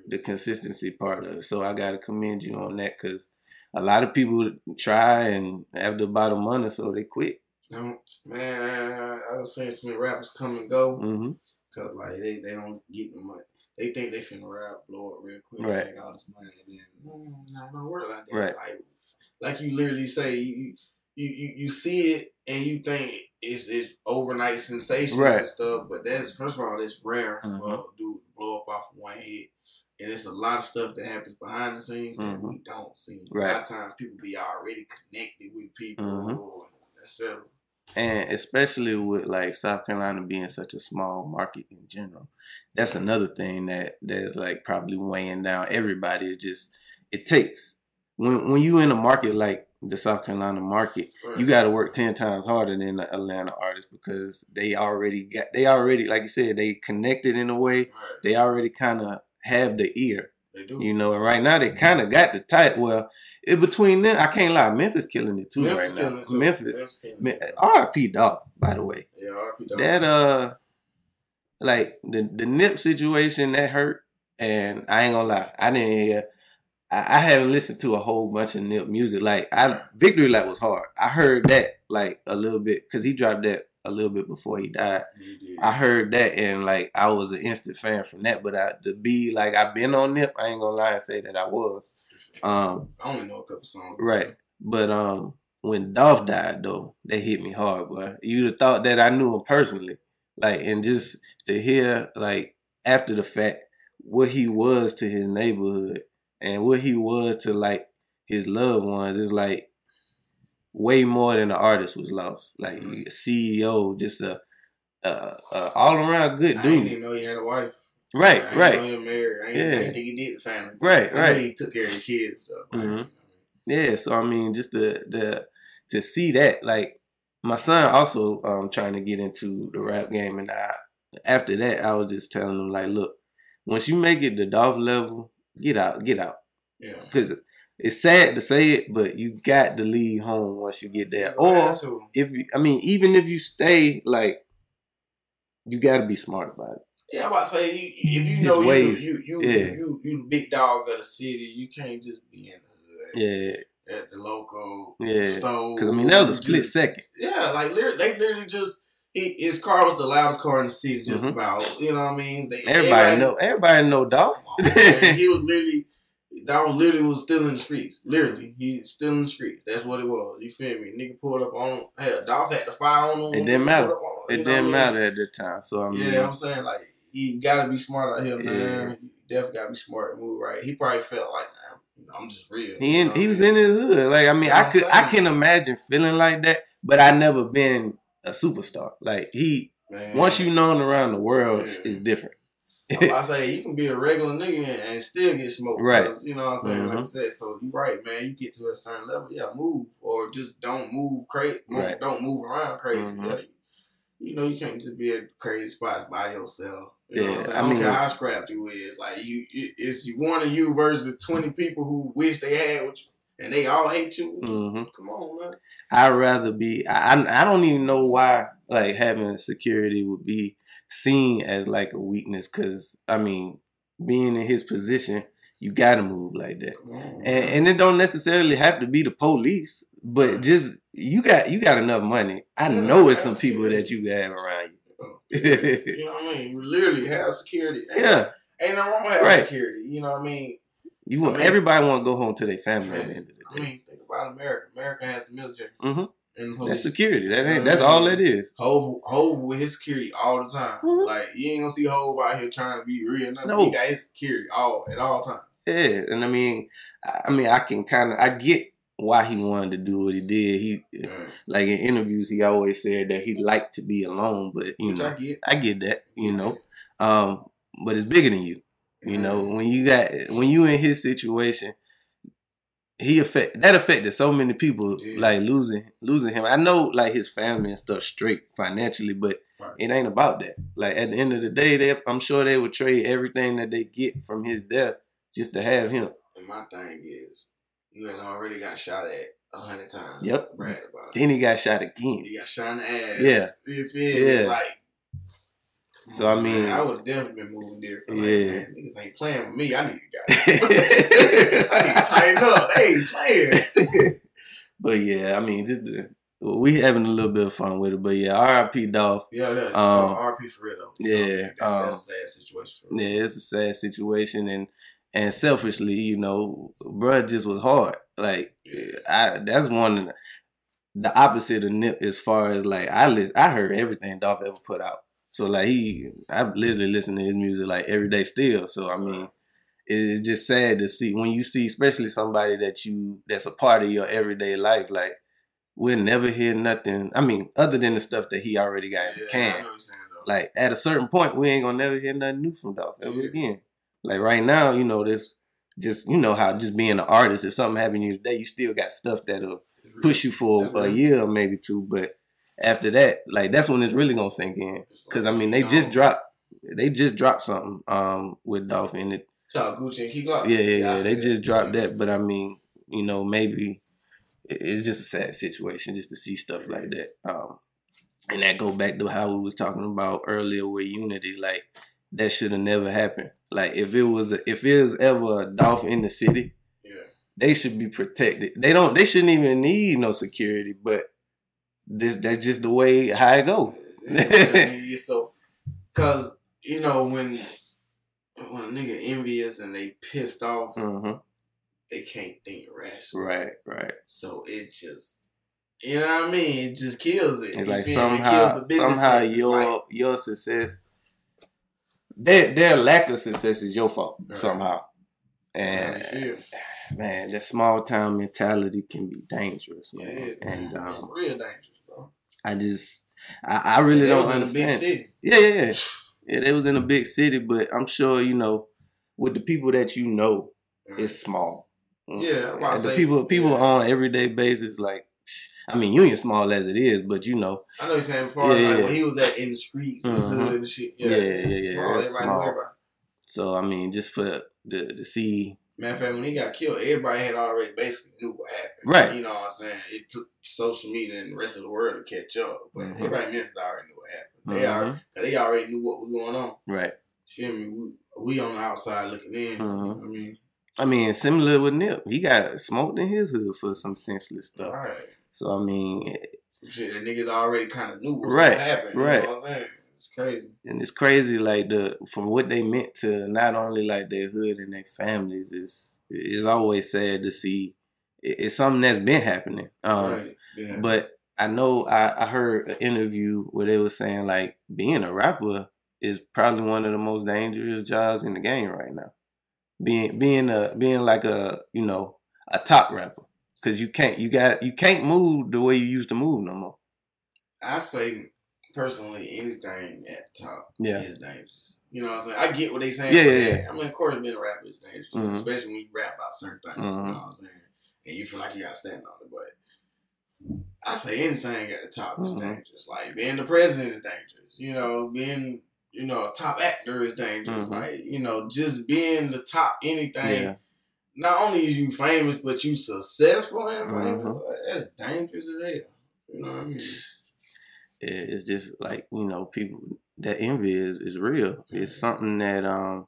Speaker 2: the consistency part of it. So I gotta commend you on that because a lot of people try and after about a month or so they quit.
Speaker 1: Um, man, I've seen some rappers come and go
Speaker 2: hmm
Speaker 1: because like they, they don't get the money. They think they finna rap, blow it real quick,
Speaker 2: Right.
Speaker 1: make all this money, and then it don't work like that.
Speaker 2: Right.
Speaker 1: Like, like you literally say, you you you, you see it and you think it's it's overnight sensations
Speaker 2: Right.
Speaker 1: and stuff, but that's first of all, it's rare for
Speaker 2: Mhm.
Speaker 1: a dude to blow up off of one hit. And it's a lot of stuff that happens behind the scenes that
Speaker 2: Mhm.
Speaker 1: we don't see. A lot of times people be already connected with people,
Speaker 2: Mhm.
Speaker 1: etc.
Speaker 2: And especially with like South Carolina being such a small market in general, that's another thing that that's like probably weighing down everybody. Is just it takes when when you in a market like the South Carolina market, you got to work ten times harder than the Atlanta artists because they already got they already like you said they connected in a way
Speaker 1: Right.
Speaker 2: they already kind of have the ear
Speaker 1: They do.
Speaker 2: You know, and right now they kind of got the tight. Well, in between them, I can't lie. Memphis killing it too
Speaker 1: Memphis
Speaker 2: right now.
Speaker 1: too.
Speaker 2: Memphis,
Speaker 1: Memphis killing
Speaker 2: Me-
Speaker 1: it too.
Speaker 2: R.I.P. Dog. By the way,
Speaker 1: Yeah, RP dog.
Speaker 2: that uh, like the the Nip situation that hurt, and I ain't gonna lie, I didn't hear. I, I haven't listened to a whole bunch of Nip music. Like I, Victory Lap was hard. I heard that like a little bit because he dropped that a little bit before he died.
Speaker 1: He.
Speaker 2: I heard that and like I was an instant fan from that. But I, to be like I've been on Nip, I ain't gonna lie and say that I was. Um,
Speaker 1: I only know a couple songs.
Speaker 2: right. But um, when Dolph died though, that hit me hard, boy. You'd have thought that I knew him personally, like, and just to hear like after the fact what he was to his neighborhood and what he was to like his loved ones is like way more than the artist was lost. Like
Speaker 1: Mhm.
Speaker 2: a CEO, just a, a, a all around good dude.
Speaker 1: I didn't know he had a wife.
Speaker 2: Right,
Speaker 1: I
Speaker 2: right.
Speaker 1: know he married. I
Speaker 2: Yeah.
Speaker 1: I didn't think he did the family.
Speaker 2: Right,
Speaker 1: I know
Speaker 2: right.
Speaker 1: He took care of the kids though.
Speaker 2: Mhm.
Speaker 1: you
Speaker 2: Yeah, so I mean, just the the to see that, like my son also um trying to get into the rap game, and I after that I was just telling him like, look, once you make it the Dolph level, get out, get out,
Speaker 1: what I mean? Yeah.
Speaker 2: because it's sad to say it, but you got to leave home once you get there, or if you, I mean, even if you stay, like you got to be smart about it.
Speaker 1: Yeah, I'm about to say you, if you know you, you you
Speaker 2: Yeah.
Speaker 1: you you the big dog of the city, you can't just be in the hood
Speaker 2: Yeah,
Speaker 1: at the local
Speaker 2: Yeah.
Speaker 1: store.
Speaker 2: because I mean that was a split
Speaker 1: just-
Speaker 2: second.
Speaker 1: Yeah, like they literally just he, his car was the loudest car in the city. Just
Speaker 2: Mhm.
Speaker 1: about you know what I mean. They,
Speaker 2: Everybody know, everybody know Dolph.
Speaker 1: Man. he was literally that was literally was still in the streets. Literally, he's still in the streets. That's what it was. You feel me? Nigga pulled up on him. Hell, Dolph had to fire on him.
Speaker 2: It didn't matter.
Speaker 1: him,
Speaker 2: It
Speaker 1: you know I
Speaker 2: didn't
Speaker 1: mean?
Speaker 2: matter at the time. So I mean,
Speaker 1: Yeah, I'm saying like you gotta be smart out here, man.
Speaker 2: Yeah.
Speaker 1: You definitely gotta be smart and move right. He probably felt like, nah, you know, I'm just real.
Speaker 2: He
Speaker 1: You
Speaker 2: in,
Speaker 1: know
Speaker 2: he was in his hood. Like I mean, I could I can imagine feeling like that, but I never been a superstar. Like he
Speaker 1: Man.
Speaker 2: once you known around the world,
Speaker 1: Yeah.
Speaker 2: it's different.
Speaker 1: I say you can be a regular nigga and, and still get smoked.
Speaker 2: Right.
Speaker 1: You know what I'm saying? Like I said, so you're right, man. You get to a certain level, yeah, move or just don't move crazy.
Speaker 2: Right.
Speaker 1: Don't move around crazy.
Speaker 2: Mhm.
Speaker 1: Yeah. You know you can't just be at crazy spots by yourself. You know what I'm
Speaker 2: Yeah,
Speaker 1: saying?
Speaker 2: I
Speaker 1: I, don't
Speaker 2: mean-
Speaker 1: care how scrapped you is. Like you, it, it's you one of you versus twenty people who wish they had what you, and they all hate you.
Speaker 2: hmm
Speaker 1: Come on, man.
Speaker 2: I'd rather be. I I don't even know why like having security would be seen as like a weakness. Because I mean, being in his position, you got to move like that.
Speaker 1: On.
Speaker 2: and, and it don't necessarily have to be the police, but
Speaker 1: Right.
Speaker 2: just you got you got enough money. I
Speaker 1: Yeah,
Speaker 2: know it's some people
Speaker 1: good.
Speaker 2: that you have around you.
Speaker 1: you know what I mean? You literally have security. Ain't,
Speaker 2: Yeah,
Speaker 1: Ain't nothing wrong with having
Speaker 2: Right.
Speaker 1: security. You know what I mean?
Speaker 2: You want
Speaker 1: I mean-
Speaker 2: everybody want to go home to their family at the end of
Speaker 1: I
Speaker 2: the day.
Speaker 1: mean, think about America. America has the military
Speaker 2: Mhm.
Speaker 1: and.
Speaker 2: That's security. That ain't. That's all it is.
Speaker 1: Hove, Hove with his security all the time.
Speaker 2: Mhm.
Speaker 1: Like you ain't gonna see Hove out here trying to be real. Nothing.
Speaker 2: No.
Speaker 1: He got his security all at all times.
Speaker 2: Yeah, and I mean, I I mean, I can kind of I get why he wanted to do what he did. He
Speaker 1: Yeah.
Speaker 2: like in interviews, he always said that he liked to be alone, but you
Speaker 1: Which
Speaker 2: know,
Speaker 1: I get.
Speaker 2: I get that. You know, um, but it's bigger than you. You know, when you got when you in his situation, he affect that affected so many people. Like losing losing him. I know like his family and stuff straight financially, but
Speaker 1: Right.
Speaker 2: it ain't about that. Like at the end of the day, they I'm sure they would trade everything that they get from his death just to have him.
Speaker 1: And my thing is, you had already got shot at a hundred times.
Speaker 2: Yep.
Speaker 1: Brad about it.
Speaker 2: Then he got shot again.
Speaker 1: He got shot in the ass.
Speaker 2: Yeah.
Speaker 1: You feel?
Speaker 2: Yeah.
Speaker 1: Like.
Speaker 2: So, I mean-
Speaker 1: Man, I would have definitely been moving different. Like,
Speaker 2: Yeah.
Speaker 1: man, niggas ain't playing with me. I need to guy I need to tighten up. Ain't playing.
Speaker 2: But yeah, I mean, just we having a little bit of fun with it. But yeah, R.I.P. Dolph.
Speaker 1: Yeah, yeah,
Speaker 2: Um,
Speaker 1: RP for real though.
Speaker 2: yeah,
Speaker 1: that,
Speaker 2: um,
Speaker 1: that's a sad situation for.
Speaker 2: Yeah, it's a sad situation, and and selfishly, you know, bruh just was hard. Like,
Speaker 1: Yeah.
Speaker 2: I that's one the opposite of Nip as far as like I list, I heard everything Dolph ever put out. So like he, I literally listen to his music like every day still. So I mean, it's just sad to see when you see, especially somebody that you that's a part of your everyday life. Like we'll never hear nothing. I mean, other than the stuff that he already got in the
Speaker 1: Yeah,
Speaker 2: can
Speaker 1: know what you're
Speaker 2: like at a certain point we ain't gonna never hear nothing new from Dolph ever
Speaker 1: Yeah.
Speaker 2: again. Like right now, you know, this just you know how just being an artist, if something happened to you today, you still got stuff that'll push you for a year or maybe two. But after that, like that's when it's really gonna sink in. Cause I mean they just dropped they just dropped something um with Dolph and it
Speaker 1: Shout out Gucci and Key Glock.
Speaker 2: Yeah, yeah, yeah. They just dropped that, but I mean, you know, maybe it's just a sad situation just to see stuff like that. Um, and that go back to how we was talking about earlier with unity. Like that should have never happened. Like if it was a, if it was ever a Dolph in the city,
Speaker 1: Yeah.
Speaker 2: they should be protected. They don't. They shouldn't even need no security. But this that's just the way how it go.
Speaker 1: yeah, so, cause you know when when a nigga envious and they pissed off,
Speaker 2: hmm
Speaker 1: they can't think rational.
Speaker 2: Right, right.
Speaker 1: So it just, you know what I mean? It just kills it.
Speaker 2: It's like
Speaker 1: me? It kills
Speaker 2: somehow, somehow. Your
Speaker 1: like,
Speaker 2: your success, their their lack of success is your fault
Speaker 1: Right.
Speaker 2: somehow. And
Speaker 1: you feel.
Speaker 2: Man, that small town mentality can be dangerous,
Speaker 1: Yeah,
Speaker 2: man.
Speaker 1: is,
Speaker 2: and
Speaker 1: man.
Speaker 2: um,
Speaker 1: real dangerous, bro.
Speaker 2: I just, I, I really
Speaker 1: They
Speaker 2: don't
Speaker 1: was in a big
Speaker 2: understand. Yeah, yeah, yeah. Yeah, they was in a big city, but I'm sure you know, with the people that you know, it's small.
Speaker 1: Yeah, about to
Speaker 2: And the people people
Speaker 1: yeah.
Speaker 2: on everyday basis, like, I mean, Union small as it is, but you know,
Speaker 1: I know you're saying far
Speaker 2: Yeah,
Speaker 1: like
Speaker 2: yeah.
Speaker 1: when he was at in the streets,
Speaker 2: Mhm.
Speaker 1: hood and shit.
Speaker 2: yeah,
Speaker 1: Yeah,
Speaker 2: yeah, yeah, yeah.
Speaker 1: Small,
Speaker 2: that's
Speaker 1: everybody know
Speaker 2: small. So I mean, just for the to see,
Speaker 1: Matter of fact, when he got killed, everybody had already basically knew what happened.
Speaker 2: Right.
Speaker 1: You know what I'm saying? It took social media and the rest of the world to catch up. But
Speaker 2: Mhm.
Speaker 1: everybody in Memphis already knew what happened. They,
Speaker 2: Mhm.
Speaker 1: already, they already knew what was going on.
Speaker 2: right?
Speaker 1: Feel me? We, we on the outside looking in.
Speaker 2: Mhm.
Speaker 1: I mean,
Speaker 2: I mean, similar with Nip, he got smoked in his hood for some senseless stuff.
Speaker 1: right.
Speaker 2: So I mean,
Speaker 1: Shit, the niggas already kind of knew what was
Speaker 2: Right,
Speaker 1: going to happen.
Speaker 2: right.
Speaker 1: You know what I'm saying? It's crazy.
Speaker 2: and it's crazy, like the from what they meant to not only like their hood and their families. Is it's always sad to see. It's something that's been happening. Um,
Speaker 1: right. Yeah.
Speaker 2: But I know I, I heard an interview where they were saying like being a rapper is probably one of the most dangerous jobs in the game right now. Being being a being like a you know a top rapper because you can't you got you can't move the way you used to move no more.
Speaker 1: I say personally, anything at the top
Speaker 2: Yeah.
Speaker 1: is dangerous. You know what I'm saying? I get what they saying.
Speaker 2: Yeah, yeah, yeah.
Speaker 1: I mean, of course, being a rapper is dangerous,
Speaker 2: Mhm.
Speaker 1: especially when you rap about certain things. You
Speaker 2: Mhm.
Speaker 1: know what I'm saying? And you feel like you got to stand on it. But I say anything at the top is
Speaker 2: Mhm.
Speaker 1: dangerous. Like being the president is dangerous. You know, being you know a top actor is dangerous.
Speaker 2: Mhm.
Speaker 1: Like you know, just being the top anything.
Speaker 2: Yeah,
Speaker 1: Not only is you famous, but you successful and famous.
Speaker 2: Mhm.
Speaker 1: Like, that's dangerous as hell. You know what I mean?
Speaker 2: It- it's just like you know people that envy is is real. It's something that um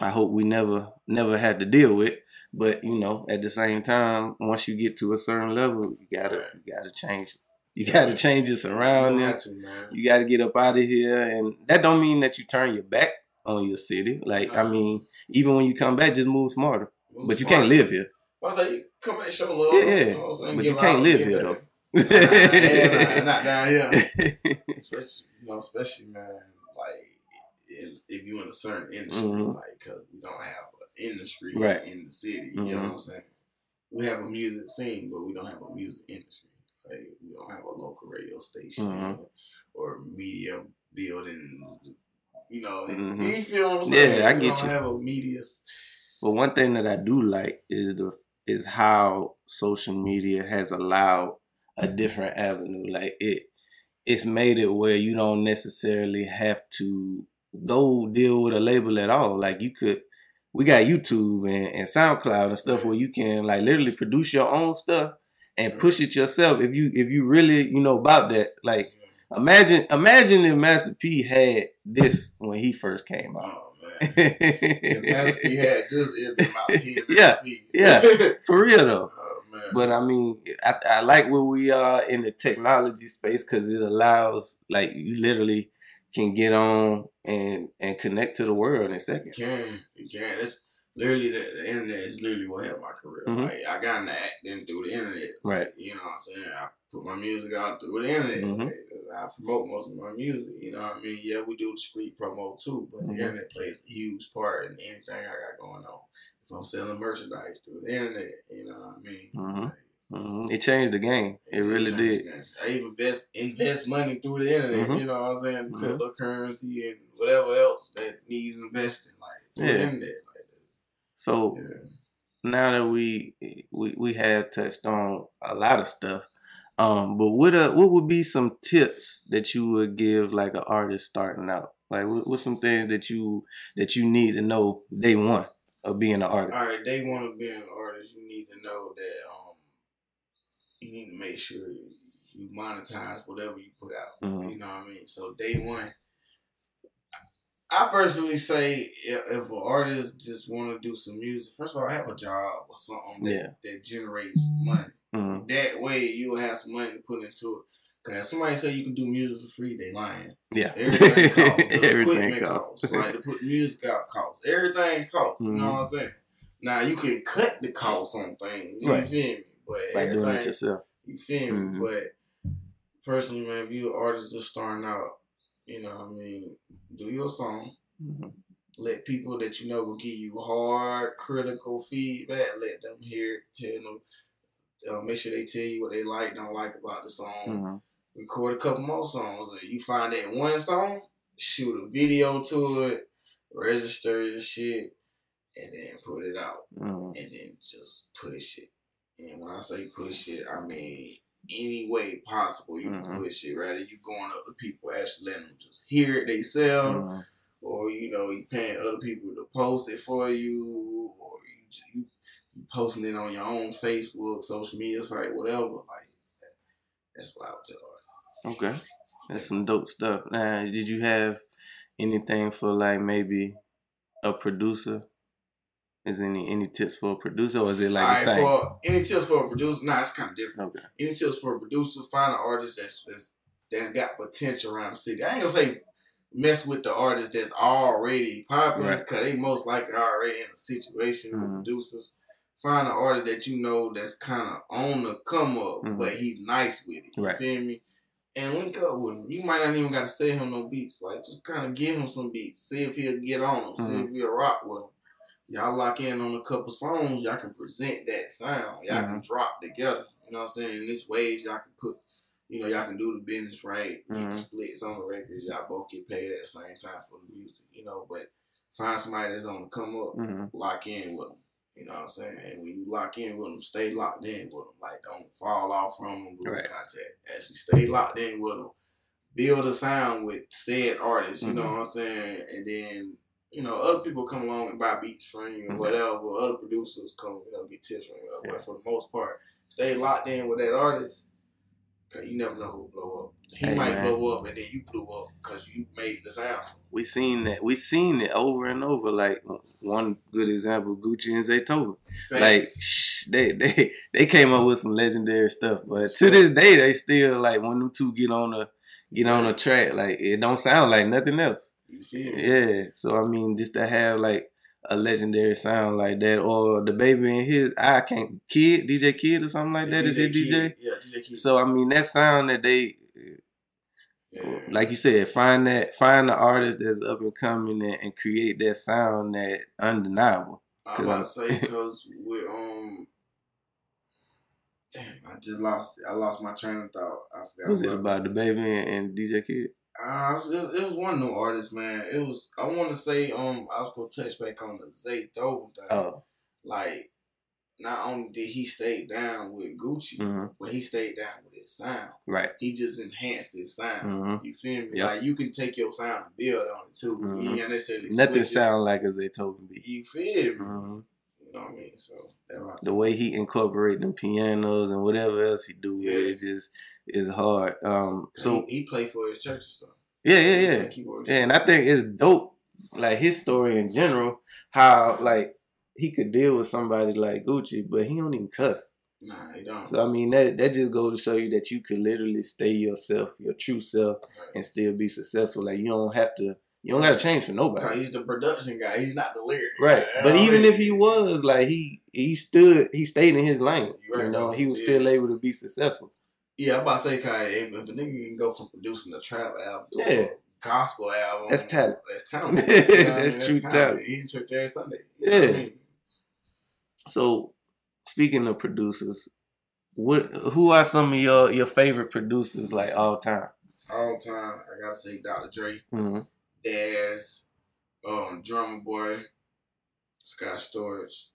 Speaker 2: I hope we never never had to deal with. But you know, at the same time, once you get to a certain level, you gotta you gotta change. You gotta change your
Speaker 1: You
Speaker 2: surroundings.
Speaker 1: have to, man.
Speaker 2: You gotta get up out of here, and that don't mean that you turn your back on your city. Like I mean, even when you come back, just move smarter.
Speaker 1: Move
Speaker 2: But you can't live here.
Speaker 1: I say you come and show love.
Speaker 2: Yeah, yeah.
Speaker 1: You know what I'm saying?
Speaker 2: But you can't live here,
Speaker 1: back.
Speaker 2: though.
Speaker 1: Yeah, nah, not down here. Especially, you know, especially man, like if, if you in a certain industry,
Speaker 2: Mhm.
Speaker 1: like because we don't have an industry
Speaker 2: Right.
Speaker 1: in the city. You know
Speaker 2: Mhm.
Speaker 1: what I'm saying? We have a music scene, but we don't have a music industry. Like we don't have a local radio station
Speaker 2: Mhm.
Speaker 1: or media buildings. You know,
Speaker 2: Mhm.
Speaker 1: you feel what I'm
Speaker 2: Yeah,
Speaker 1: saying?
Speaker 2: I
Speaker 1: we
Speaker 2: get
Speaker 1: don't
Speaker 2: you.
Speaker 1: have a media.
Speaker 2: But one thing that I do like is the is how social media has allowed a different avenue. Like it it's made it where you don't necessarily have to go deal with a label at all. Like you could we got YouTube and, and SoundCloud and stuff where you can like literally produce your own stuff and push it yourself if you if you really, you know, about that. Like imagine imagine if Master P had this when he first came oh, out.
Speaker 1: Oh man. If Master P had this, it'd be about 10
Speaker 2: Yeah,
Speaker 1: P.
Speaker 2: yeah. For real though.
Speaker 1: Man.
Speaker 2: But I mean, I, I like where we are in the technology space because it allows, like, you literally can get on and and connect to the world in
Speaker 1: a
Speaker 2: second.
Speaker 1: You can, you can. It's literally the, the internet is literally what helped my career.
Speaker 2: Mhm.
Speaker 1: Like I got into acting through the internet.
Speaker 2: Right.
Speaker 1: You know what I'm saying? I put my music out through the internet.
Speaker 2: Mhm.
Speaker 1: Like, I promote most of my music. You know what I mean? Yeah, we do the street promo too, but
Speaker 2: Mhm.
Speaker 1: the internet plays a huge part in anything I got going on. If I'm selling merchandise through the internet, you know what I mean?
Speaker 2: Mhm.
Speaker 1: Like,
Speaker 2: hmm It changed the game. It really did.
Speaker 1: I even invest invest money through the internet.
Speaker 2: Mhm.
Speaker 1: You know what I'm saying?
Speaker 2: Mhm.
Speaker 1: Cryptocurrency and whatever else that needs investing, like through the
Speaker 2: Yeah.
Speaker 1: internet. Like.
Speaker 2: So
Speaker 1: Yeah.
Speaker 2: now that we we we have touched on a lot of stuff, um, but what uh what would be some tips that you would give like an artist starting out Like, what, what's some things that you that you need to know day one of being an artist?
Speaker 1: All right, day one of being an artist, you need to know that um, you need to make sure you monetize whatever you put out.
Speaker 2: Mhm.
Speaker 1: You know what I mean? So day one, I personally say if, if an artist just want to do some music, first of all, have a job or something that,
Speaker 2: Yeah.
Speaker 1: that generates money.
Speaker 2: hmm
Speaker 1: That way, you'll have some money to put into it. Cause somebody say you can do music for free, they lying.
Speaker 2: Yeah,
Speaker 1: Everything costs.
Speaker 2: Everything costs.
Speaker 1: costs. Like to put music out costs. Everything costs. You know
Speaker 2: Mhm.
Speaker 1: what I'm saying? Now you can cut the costs on things. You
Speaker 2: Right.
Speaker 1: feel me? But
Speaker 2: By doing it yourself.
Speaker 1: you feel me?
Speaker 2: Mhm.
Speaker 1: But personally, man, if you're an artist just starting out, you know what I mean, do your song.
Speaker 2: Mhm.
Speaker 1: Let people that you know will give you hard, critical feedback. Let them hear it. Tell them. Uh, make sure they tell you what they like, don't like about the song
Speaker 2: Mhm.
Speaker 1: Record a couple more songs. And you find that one song, shoot a video to it, register your shit, and then put it out.
Speaker 2: Mhm.
Speaker 1: And then just push it. And when I say push it, I mean any way possible you
Speaker 2: Mhm.
Speaker 1: can push it. Rather you going up to people, actually letting them just hear it themselves,
Speaker 2: Mhm.
Speaker 1: or you know you paying other people to post it for you, or you you, you posting it on your own Facebook, social media site, whatever. Like that's what I would tell.
Speaker 2: Okay, that's some dope stuff. Now, did you have anything for like maybe a producer? Is any any tips for a producer, or is it like
Speaker 1: All
Speaker 2: the
Speaker 1: right,
Speaker 2: same?
Speaker 1: for any tips for a producer? Nah, it's kind of different.
Speaker 2: Okay.
Speaker 1: Any tips for a producer? Find an artist that's that's that's got potential around the city. I ain't gonna say mess with the artist that's already popular
Speaker 2: Right.
Speaker 1: because they most likely already in a situation
Speaker 2: Mhm.
Speaker 1: with producers. Find an artist that you know that's kind of on the come up,
Speaker 2: Mhm.
Speaker 1: but he's nice with it. You
Speaker 2: Right.
Speaker 1: feel me? And link up with him. You might not even got to send him no beats. Like just kind of give him some beats. See if he'll get on them. See
Speaker 2: Mhm.
Speaker 1: if he'll rock with them. Y'all lock in on a couple songs. Y'all can present that sound. Y'all can drop together. You know what I'm saying? In this ways, y'all can put. You know, y'all can do the business right.
Speaker 2: Mhm.
Speaker 1: the splits on the records. Y'all both get paid at the same time for the music. You know, but find somebody that's on the come up
Speaker 2: hmm
Speaker 1: lock in with them. You know what I'm saying? And when you lock in with them, stay locked in with them. Like, don't fall off from them, lose
Speaker 2: Right.
Speaker 1: contact. Actually, stay locked in with them. Build a sound with said artists. You know
Speaker 2: Mhm.
Speaker 1: what I'm saying? And then, you know, other people come along and buy beats from you and
Speaker 2: Mhm.
Speaker 1: whatever. Other producers come, you know, get tips from you.
Speaker 2: Yeah.
Speaker 1: But for the most part, stay locked in with that artist. Cause you never know who blow up. He
Speaker 2: Hey,
Speaker 1: might
Speaker 2: man.
Speaker 1: blow up and then you blew up because you made the sound.
Speaker 2: We seen that. We seen it over and over. Like one good example, Gucci and Zaytoven. Like shh, they they they came up with some legendary stuff, but to this day they still like when them two get on a get on a track, like it don't sound like nothing else.
Speaker 1: you feel me?
Speaker 2: Yeah. So I mean, just to have like a legendary sound like that, or DaBaby in his I can't kid DJ Kid or something like that is his DJ.
Speaker 1: Yeah, DJ Kid.
Speaker 2: So I mean that sound that they
Speaker 1: yeah.
Speaker 2: like you said, find that find the artist that's up and coming and, and create that sound that undeniable.
Speaker 1: I'm about to say because we um. Damn, I just lost it. I lost my train of thought. I forgot.
Speaker 2: Was it
Speaker 1: I
Speaker 2: about DaBaby and, and DJ Kid?
Speaker 1: Uh, it, was, one new artist, man. It was. I want to say um. I was gonna touch back on the Zay Thoven thing.
Speaker 2: Oh,
Speaker 1: Like, not only did he stay down with Gucci,
Speaker 2: hmm
Speaker 1: but he stayed down with his sound.
Speaker 2: right.
Speaker 1: He just enhanced his sound.
Speaker 2: hmm
Speaker 1: You feel me?
Speaker 2: Yep.
Speaker 1: Like you can take your sound and build on it too.
Speaker 2: Mhm.
Speaker 1: You ain't necessarily
Speaker 2: Nothing
Speaker 1: switch it.
Speaker 2: sound like a Zaytoven beat.
Speaker 1: You feel me?
Speaker 2: hmm
Speaker 1: You know what I mean? So that's what I
Speaker 2: The way he incorporate them pianos and whatever else he do,
Speaker 1: Yeah.
Speaker 2: it just is hard. Um,
Speaker 1: So he, he played for his church and stuff.
Speaker 2: yeah, yeah, yeah. Yeah, and I think it's dope, like his story in general, how like he could deal with somebody like Gucci, but he don't even cuss.
Speaker 1: Nah, he don't.
Speaker 2: So I mean that that just goes to show you that you could literally stay yourself, your true self,
Speaker 1: Right.
Speaker 2: and still be successful. Like you don't have to, you don't got to change for nobody.
Speaker 1: he's the production guy. He's not the lyric.
Speaker 2: Right,
Speaker 1: You
Speaker 2: but even if he was like he he stood he stayed in his lane,
Speaker 1: Right,
Speaker 2: you know, he was
Speaker 1: Yeah.
Speaker 2: still able to be successful.
Speaker 1: Yeah, I'm about to say, Kai, if, if a nigga can go from producing a trap album to
Speaker 2: Yeah.
Speaker 1: a gospel album,
Speaker 2: That's talent.
Speaker 1: That's talent. You know what I
Speaker 2: That's
Speaker 1: mean?
Speaker 2: true talent.
Speaker 1: He in church every Sunday. You I
Speaker 2: Yeah.
Speaker 1: mean?
Speaker 2: So speaking of producers, what who are some of your your favorite producers like all time?
Speaker 1: All time, I gotta say, Dr. Dre,
Speaker 2: hmm
Speaker 1: Daz, um, Drumma Boy, Scott Storch,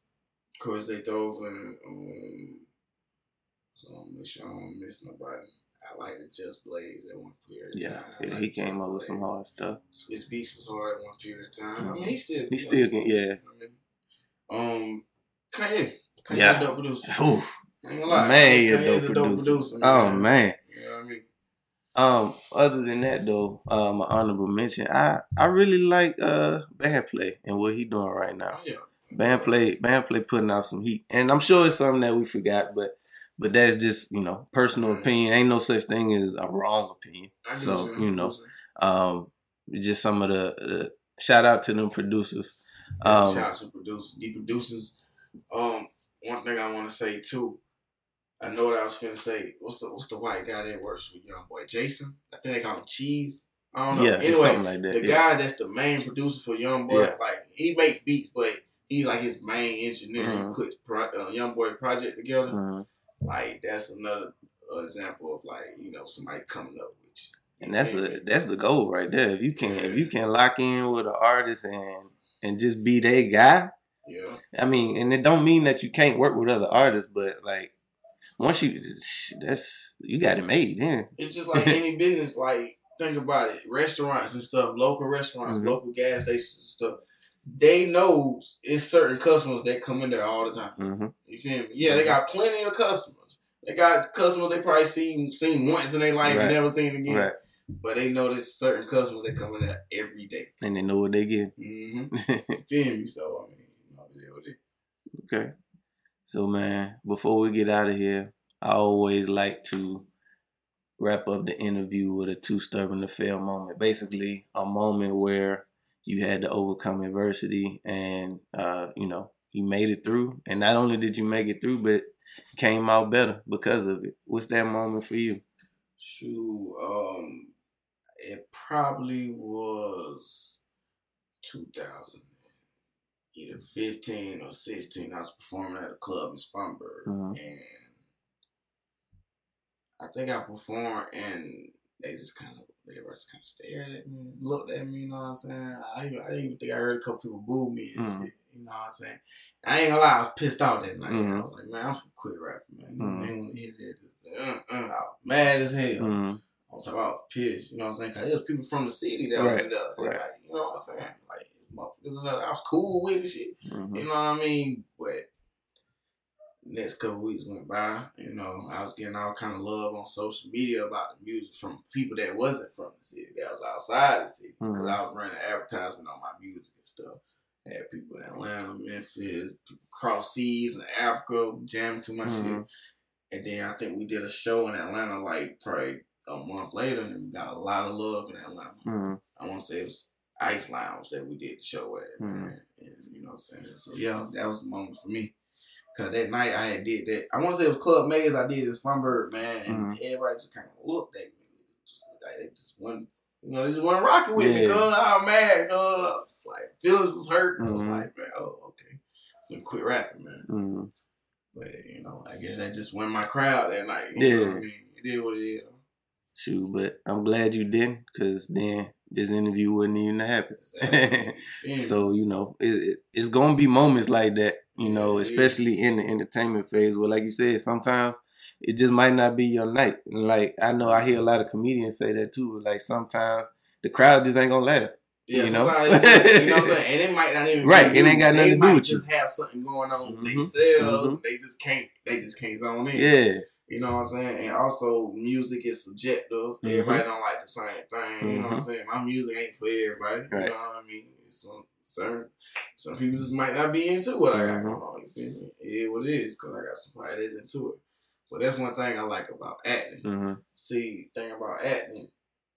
Speaker 1: of course they throw over um, um, make sure I don't miss nobody. I like the Just Blaze at one period of
Speaker 2: Yeah,
Speaker 1: time. I
Speaker 2: yeah,
Speaker 1: like
Speaker 2: he came up with some hard stuff.
Speaker 1: Swizz Beatz was hard at one period of time. I mean, he still
Speaker 2: He still can, yeah.
Speaker 1: I mean, um, Kanye. Kanye
Speaker 2: Yeah.
Speaker 1: dope producer.
Speaker 2: Oof.
Speaker 1: I ain't gonna lie.
Speaker 2: Man, a
Speaker 1: Kanye's
Speaker 2: dope producer. Oh man.
Speaker 1: You know what I mean?
Speaker 2: Um, other than that though, um, an honorable mention. I I really like uh Bandplay and what he doing right now.
Speaker 1: Oh, yeah.
Speaker 2: Bandplay, band play, putting out some heat, and I'm sure it's something that we forgot, but but that's just you know personal
Speaker 1: Mhm.
Speaker 2: opinion. Ain't no such thing as a wrong opinion. So,
Speaker 1: you're
Speaker 2: know. Um, just some of the, the shout out to them producers. Um,
Speaker 1: Shout out to producers, the producers. Um, one thing I want to say too. I know what I was finna say. What's the what's the white guy that works with Young Boy Jason? I think they call him Cheese. I don't know.
Speaker 2: yeah,
Speaker 1: anyway,
Speaker 2: something like that.
Speaker 1: the
Speaker 2: yeah.
Speaker 1: guy that's the main producer for Young Boy,
Speaker 2: Yeah.
Speaker 1: like he make beats, but he's like his main engineer.
Speaker 2: Mhm.
Speaker 1: He puts pro, uh, Young Boy project together.
Speaker 2: Mhm.
Speaker 1: Like that's another uh, example of like you know somebody coming up with you.
Speaker 2: And that's a that's the goal right there. If you can if you can lock in with an artist and and just be their guy,
Speaker 1: yeah.
Speaker 2: I mean, and it don't mean that you can't work with other artists, but like once you that's you got it made then.
Speaker 1: It's just like any business. Like think about it, restaurants and stuff, local restaurants,
Speaker 2: Mhm.
Speaker 1: local gas stations and stuff. They know it's certain customers that come in there all the time.
Speaker 2: hmm
Speaker 1: You feel me? Yeah, they got plenty of customers. They got customers they probably seen seen once in their life
Speaker 2: Right.
Speaker 1: and never seen again.
Speaker 2: Right.
Speaker 1: But they know there's certain customers that come in there every day.
Speaker 2: And they know what they get.
Speaker 1: Mm-hmm. feel me? So I mean, you know, it is what it is.
Speaker 2: Okay. So man, before we get out of here, I always like to wrap up the interview with a too stubborn to fail moment. Basically, a moment where you had to overcome adversity and uh, you know, you made it through. And not only did you make it through, but came out better because of it. What's that moment for you?
Speaker 1: Shoot, um, it probably was 2000, either 15 or 16. I was performing at a club in Spartanburg,
Speaker 2: Mhm.
Speaker 1: and I think I performed, and they just kind of, they were just kind of stared at me, looked at me. You know what I'm saying? I, I didn't even think I heard a couple people boo me and
Speaker 2: Mhm.
Speaker 1: shit. You know what I'm saying? I ain't gonna lie, I was pissed off that night.
Speaker 2: Mhm.
Speaker 1: I was like, man, I'm finna quit rapping, man.
Speaker 2: Mhm.
Speaker 1: I ain't wanna hear that. Uh, uh, I was mad as hell.
Speaker 2: Mm,
Speaker 1: I'm talking about pissed, you know what I'm saying? Cause there's people from the city that was
Speaker 2: Right,
Speaker 1: in there.
Speaker 2: Right.
Speaker 1: Like, you know what I'm saying? Like, motherfuckers I was cool with and shit.
Speaker 2: mhm,
Speaker 1: You know what I mean? But next couple weeks went by, you know, I was getting all kind of love on social media about the music from people that wasn't from the city, that was outside the city. Because
Speaker 2: Mhm.
Speaker 1: I was running advertisement on my music and stuff. I had people in Atlanta, Memphis, people across seas and Africa jamming to my shit.
Speaker 2: Mhm.
Speaker 1: And then I think we did a show in Atlanta like probably a month later, and we got a lot of love in Atlanta.
Speaker 2: mhm,
Speaker 1: I want to say it was Ice Lounge that we did the show at, man. And you know what I'm saying? So yeah, that was the moment for me. Cause that night I had did that. I want to say it was Club Maze. I did it in Spartanburg, man, and
Speaker 2: Mhm.
Speaker 1: everybody just kind of looked at me, just like they just wasn't, you know, they just wasn't rocking with me. Cause I'm mad. Cause it's like feelings was hurt. I was
Speaker 2: Mhm.
Speaker 1: like, man, oh okay, I'm gonna quit rapping, man.
Speaker 2: mhm.
Speaker 1: But you know, I guess that just went my crowd that night. You know what
Speaker 2: Yeah.
Speaker 1: I mean? It is what it is.
Speaker 2: Shoot, but I'm glad you didn't, cause then this interview wouldn't even happen.
Speaker 1: Exactly.
Speaker 2: So you know, it, it, it's gonna be moments like that. You know, especially in the entertainment phase, where like you said, sometimes it just might not be your night. And like I know, I hear a lot of comedians say that too. Like sometimes the crowd just ain't gonna laugh.
Speaker 1: Yeah,
Speaker 2: you know?
Speaker 1: just, you know what I'm saying, and it might not even
Speaker 2: Right,
Speaker 1: Be
Speaker 2: it ain't got nothing to do with you.
Speaker 1: just have something going on.
Speaker 2: Mhm,
Speaker 1: sell.
Speaker 2: mhm.
Speaker 1: They just can't. They just can't zone in.
Speaker 2: Yeah,
Speaker 1: You know what I'm saying? And also, music is subjective.
Speaker 2: Mhm.
Speaker 1: Everybody don't like the same thing. You know what I'm
Speaker 2: Mhm.
Speaker 1: saying? My music ain't for everybody.
Speaker 2: Right.
Speaker 1: You know what I mean? Some certain some people just might not be into what I got going on. You feel me? It is what it is because I got somebody that's into it. But that's one thing I like about acting.
Speaker 2: hmm
Speaker 1: See, thing about acting,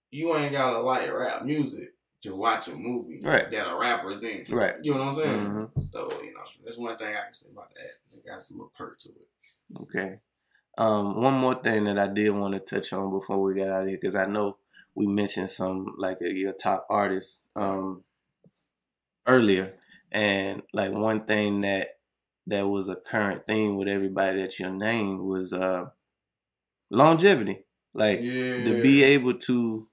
Speaker 1: you ain't gotta like rap music to watch a movie
Speaker 2: Right.
Speaker 1: that a rapper's in.
Speaker 2: right.
Speaker 1: You know what I'm saying?
Speaker 2: Mhm.
Speaker 1: So, you know, that's one thing I can say about that. It got some little perk to it.
Speaker 2: Okay. Um, one more thing that I did want to touch on before we got out of here, because I know we mentioned some like uh, your top artists um, earlier, and like one thing that that was a current theme with everybody that you named was uh, longevity. Like
Speaker 1: Yeah.
Speaker 2: to be able to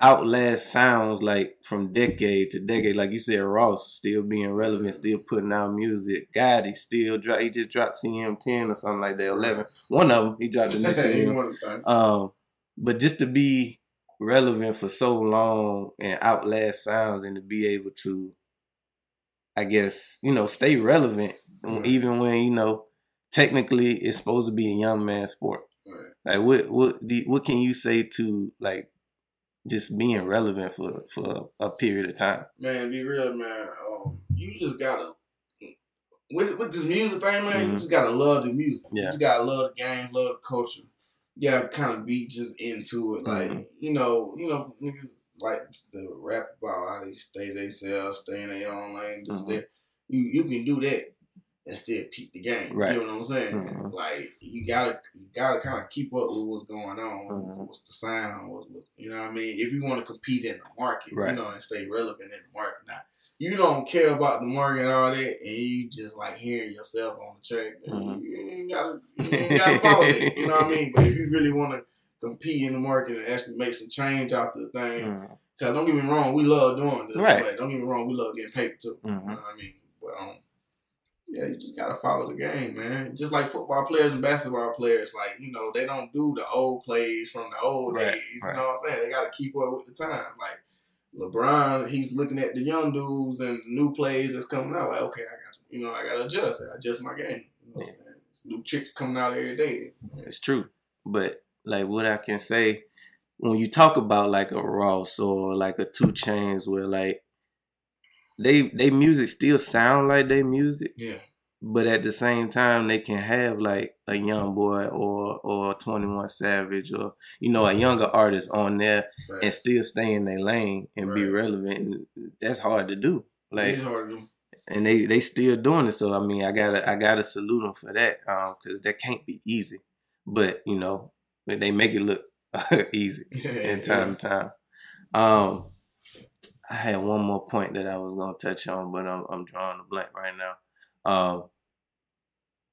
Speaker 2: outlast sounds like from decade to decade. Like you said, Ross still being relevant, still putting out music. Gotti still drop. He just dropped CM ten or something like that. Eleven. One of them he dropped the new CM. Um, but just to be relevant for so long and outlast sounds and to be able to, I guess you know, stay relevant right. even when you know technically it's supposed to be a young man sport. Right. Like what what what can you say to like just being relevant for for a period of time.
Speaker 1: Man, be real, man. Um, you just gotta with with this music thing, man. Mm-hmm. You just gotta love the music. Yeah. You just gotta love the game, love the culture. You gotta kind of be just into it, like mm-hmm. you know, you know, niggas like the rap about how they stay themselves, stay in their own lane. Just mm-hmm. that you you can do that and still peep the game. Right. You know what I'm saying? Mm-hmm. Like you gotta you gotta kind of keep up with what's going on. Mm-hmm. What's the sound? What's, what, you know what I mean? If you want to compete in the market, right. you know, and stay relevant in the market. Now, you don't care about the market and all that, and you just like hearing yourself on the track. Mm-hmm. You ain't gotta you ain't gotta follow it. You know what I mean? But if you really want to compete in the market and actually make some change out this thing. Mm-hmm. Cause don't get me wrong, we love doing this. Right. But don't get me wrong, we love getting paper too. You mm-hmm. know what I mean? But um, yeah, you just gotta follow the game, man. Just like football players and basketball players, like you know, they don't do the old plays from the old right, days. Right. You know what I'm saying? They gotta keep up with the times. Like LeBron, he's looking at the young dudes and new plays that's coming out. Like, okay, I got you know, I gotta adjust. I adjust my game. You know yeah. new tricks coming out every day.
Speaker 2: It's true, but like what I can say when you talk about like a Ross or like a 2 Chainz, where like they they music still sound like they music.
Speaker 1: Yeah.
Speaker 2: But at the same time, they can have like a young boy or or Twenty One Savage or you know a younger artist on there right. and still stay in their lane and right. be relevant. And that's hard to do. Like,
Speaker 1: hard to do.
Speaker 2: and they they still doing it. So I mean, I gotta I gotta salute them for that because um, that can't be easy. But you know, they make it look easy in time to time. Um, I had one more point that I was gonna touch on, but I'm, I'm drawing a blank right now. Um,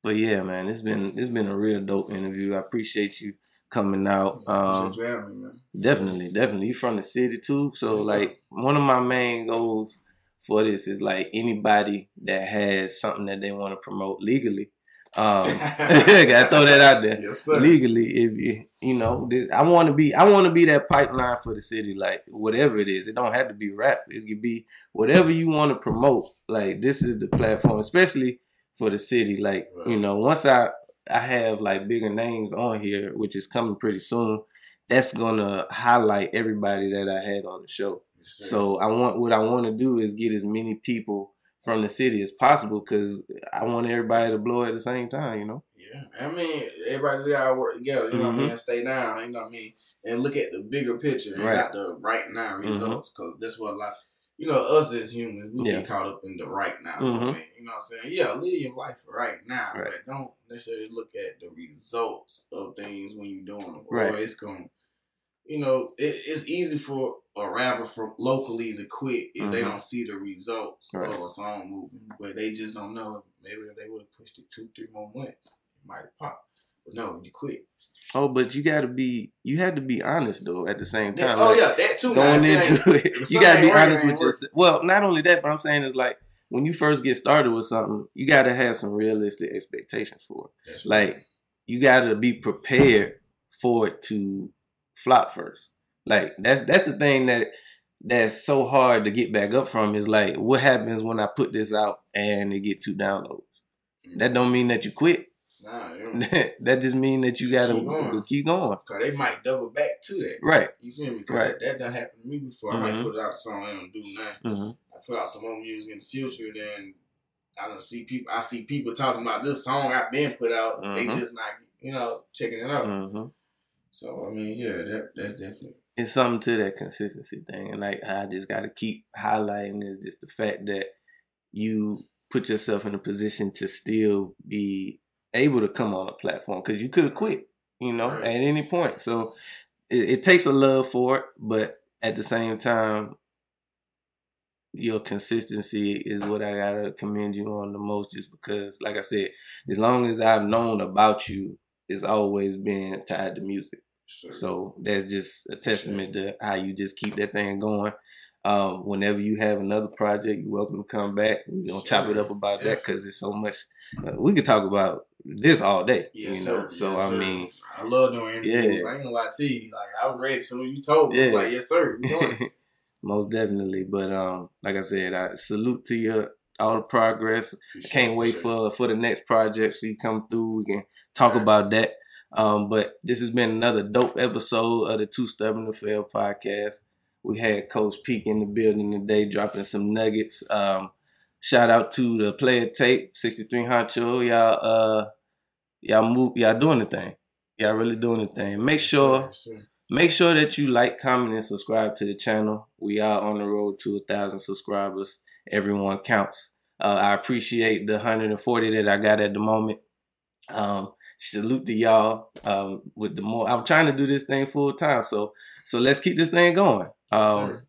Speaker 2: but yeah, man, it's been it's been a real dope interview. I appreciate you coming out. Um,
Speaker 1: me,
Speaker 2: definitely, definitely. You from the city too, so yeah. like one of my main goals for this is like anybody that has something that they want to promote legally um, gotta throw that out there.
Speaker 1: Yes, sir.
Speaker 2: Legally, if you, you know, I want to be, I want to be that pipeline for the city. Like whatever it is, it don't have to be rap. It could be whatever you want to promote. Like this is the platform, especially for the city. Like right. you know, once I I have like bigger names on here, which is coming pretty soon. That's gonna highlight everybody that I had on the show. Yes, so I want what I want to do is get as many people from the city as possible because I want everybody to blow at the same time, you know?
Speaker 1: Yeah. I mean, everybody's got to work together, you mm-hmm. know what I mean? Mm-hmm. Stay down, you know what I mean? And look at the bigger picture and right. not the right now mm-hmm. results because mm-hmm. that's what a lot, you know, us as humans, we yeah. get caught up in the right now. Mm-hmm. You know what I'm saying? Yeah, live your life right now, right. but don't necessarily look at the results of things when you're doing them. Right. Or it's going to you know, it, it's easy for a rapper from locally to quit if mm-hmm. they don't see the results right. of a song moving, but they just don't know. Maybe if they would have pushed it two, three more months, it might have popped. But no, you quit.
Speaker 2: Oh, but you got to be, you had to be honest though. At the same time,
Speaker 1: oh like, yeah, that too.
Speaker 2: Going into it, you got to be honest with yourself. Well, not only that, but I'm saying is like when you first get started with something, you got to have some realistic expectations for it. That's like right. you got to be prepared for it to flop first. Like that's that's the thing that that's so hard to get back up from is like what happens when I put this out and it get two downloads. That don't mean that you quit.
Speaker 1: Nah,
Speaker 2: that just mean that you gotta keep going. Keep going.
Speaker 1: Cause they might double back to that.
Speaker 2: Right.
Speaker 1: You feel me? Right. that, that done happened to me before. Mm-hmm. I might mm-hmm. put out a song and don't do nothing. Mm-hmm. I put out some more music in the future, then I don't see people. I see people talking about this song I've been put out. Mm-hmm. They just not, you know, checking it out. So I mean, yeah, that that's definitely
Speaker 2: it's something to that consistency thing, and like I just got to keep highlighting is just the fact that you put yourself in a position to still be able to come on a platform because you could have quit, you know, right. at any point. So it, it takes a love for it, but at the same time, your consistency is what I gotta commend you on the most, just because, like I said, as long as I've known about you, it's always been tied to music.
Speaker 1: Sure.
Speaker 2: So that's just a testament to how you just keep that thing going. Um, whenever you have another project, you're welcome to come back. We're gonna chop it up about that because it's so much. Uh, we could talk about this all day.
Speaker 1: Yes,
Speaker 2: you
Speaker 1: sir.
Speaker 2: know, so
Speaker 1: Yes,
Speaker 2: I
Speaker 1: sir.
Speaker 2: mean,
Speaker 1: I love doing interviews.
Speaker 2: Yeah.
Speaker 1: I ain't gonna lie to you. Like I was ready as soon as you told me.
Speaker 2: Yeah.
Speaker 1: like, yes, sir. We doing it.
Speaker 2: most definitely. But um, like I said, I salute to you all the progress. I can't wait for for the next project so you come through. We can talk about that. Um, but this has been another dope episode of the Too Stubborn to Fail podcast. We had Coach Peake in the building today, dropping some nuggets. Um, shout out to the player tape, 63 Honcho. Y'all uh y'all move y'all doing the thing. Y'all really doing the thing. Make sure Make sure that you like, comment, and subscribe to the channel. We are on the road to a thousand subscribers. Everyone counts. Uh, I appreciate the 140 that I got at the moment. Um, salute to y'all. Um, with the more, I'm trying to do this thing full time, so so let's keep this thing going.
Speaker 1: Yes,
Speaker 2: Um,
Speaker 1: sir.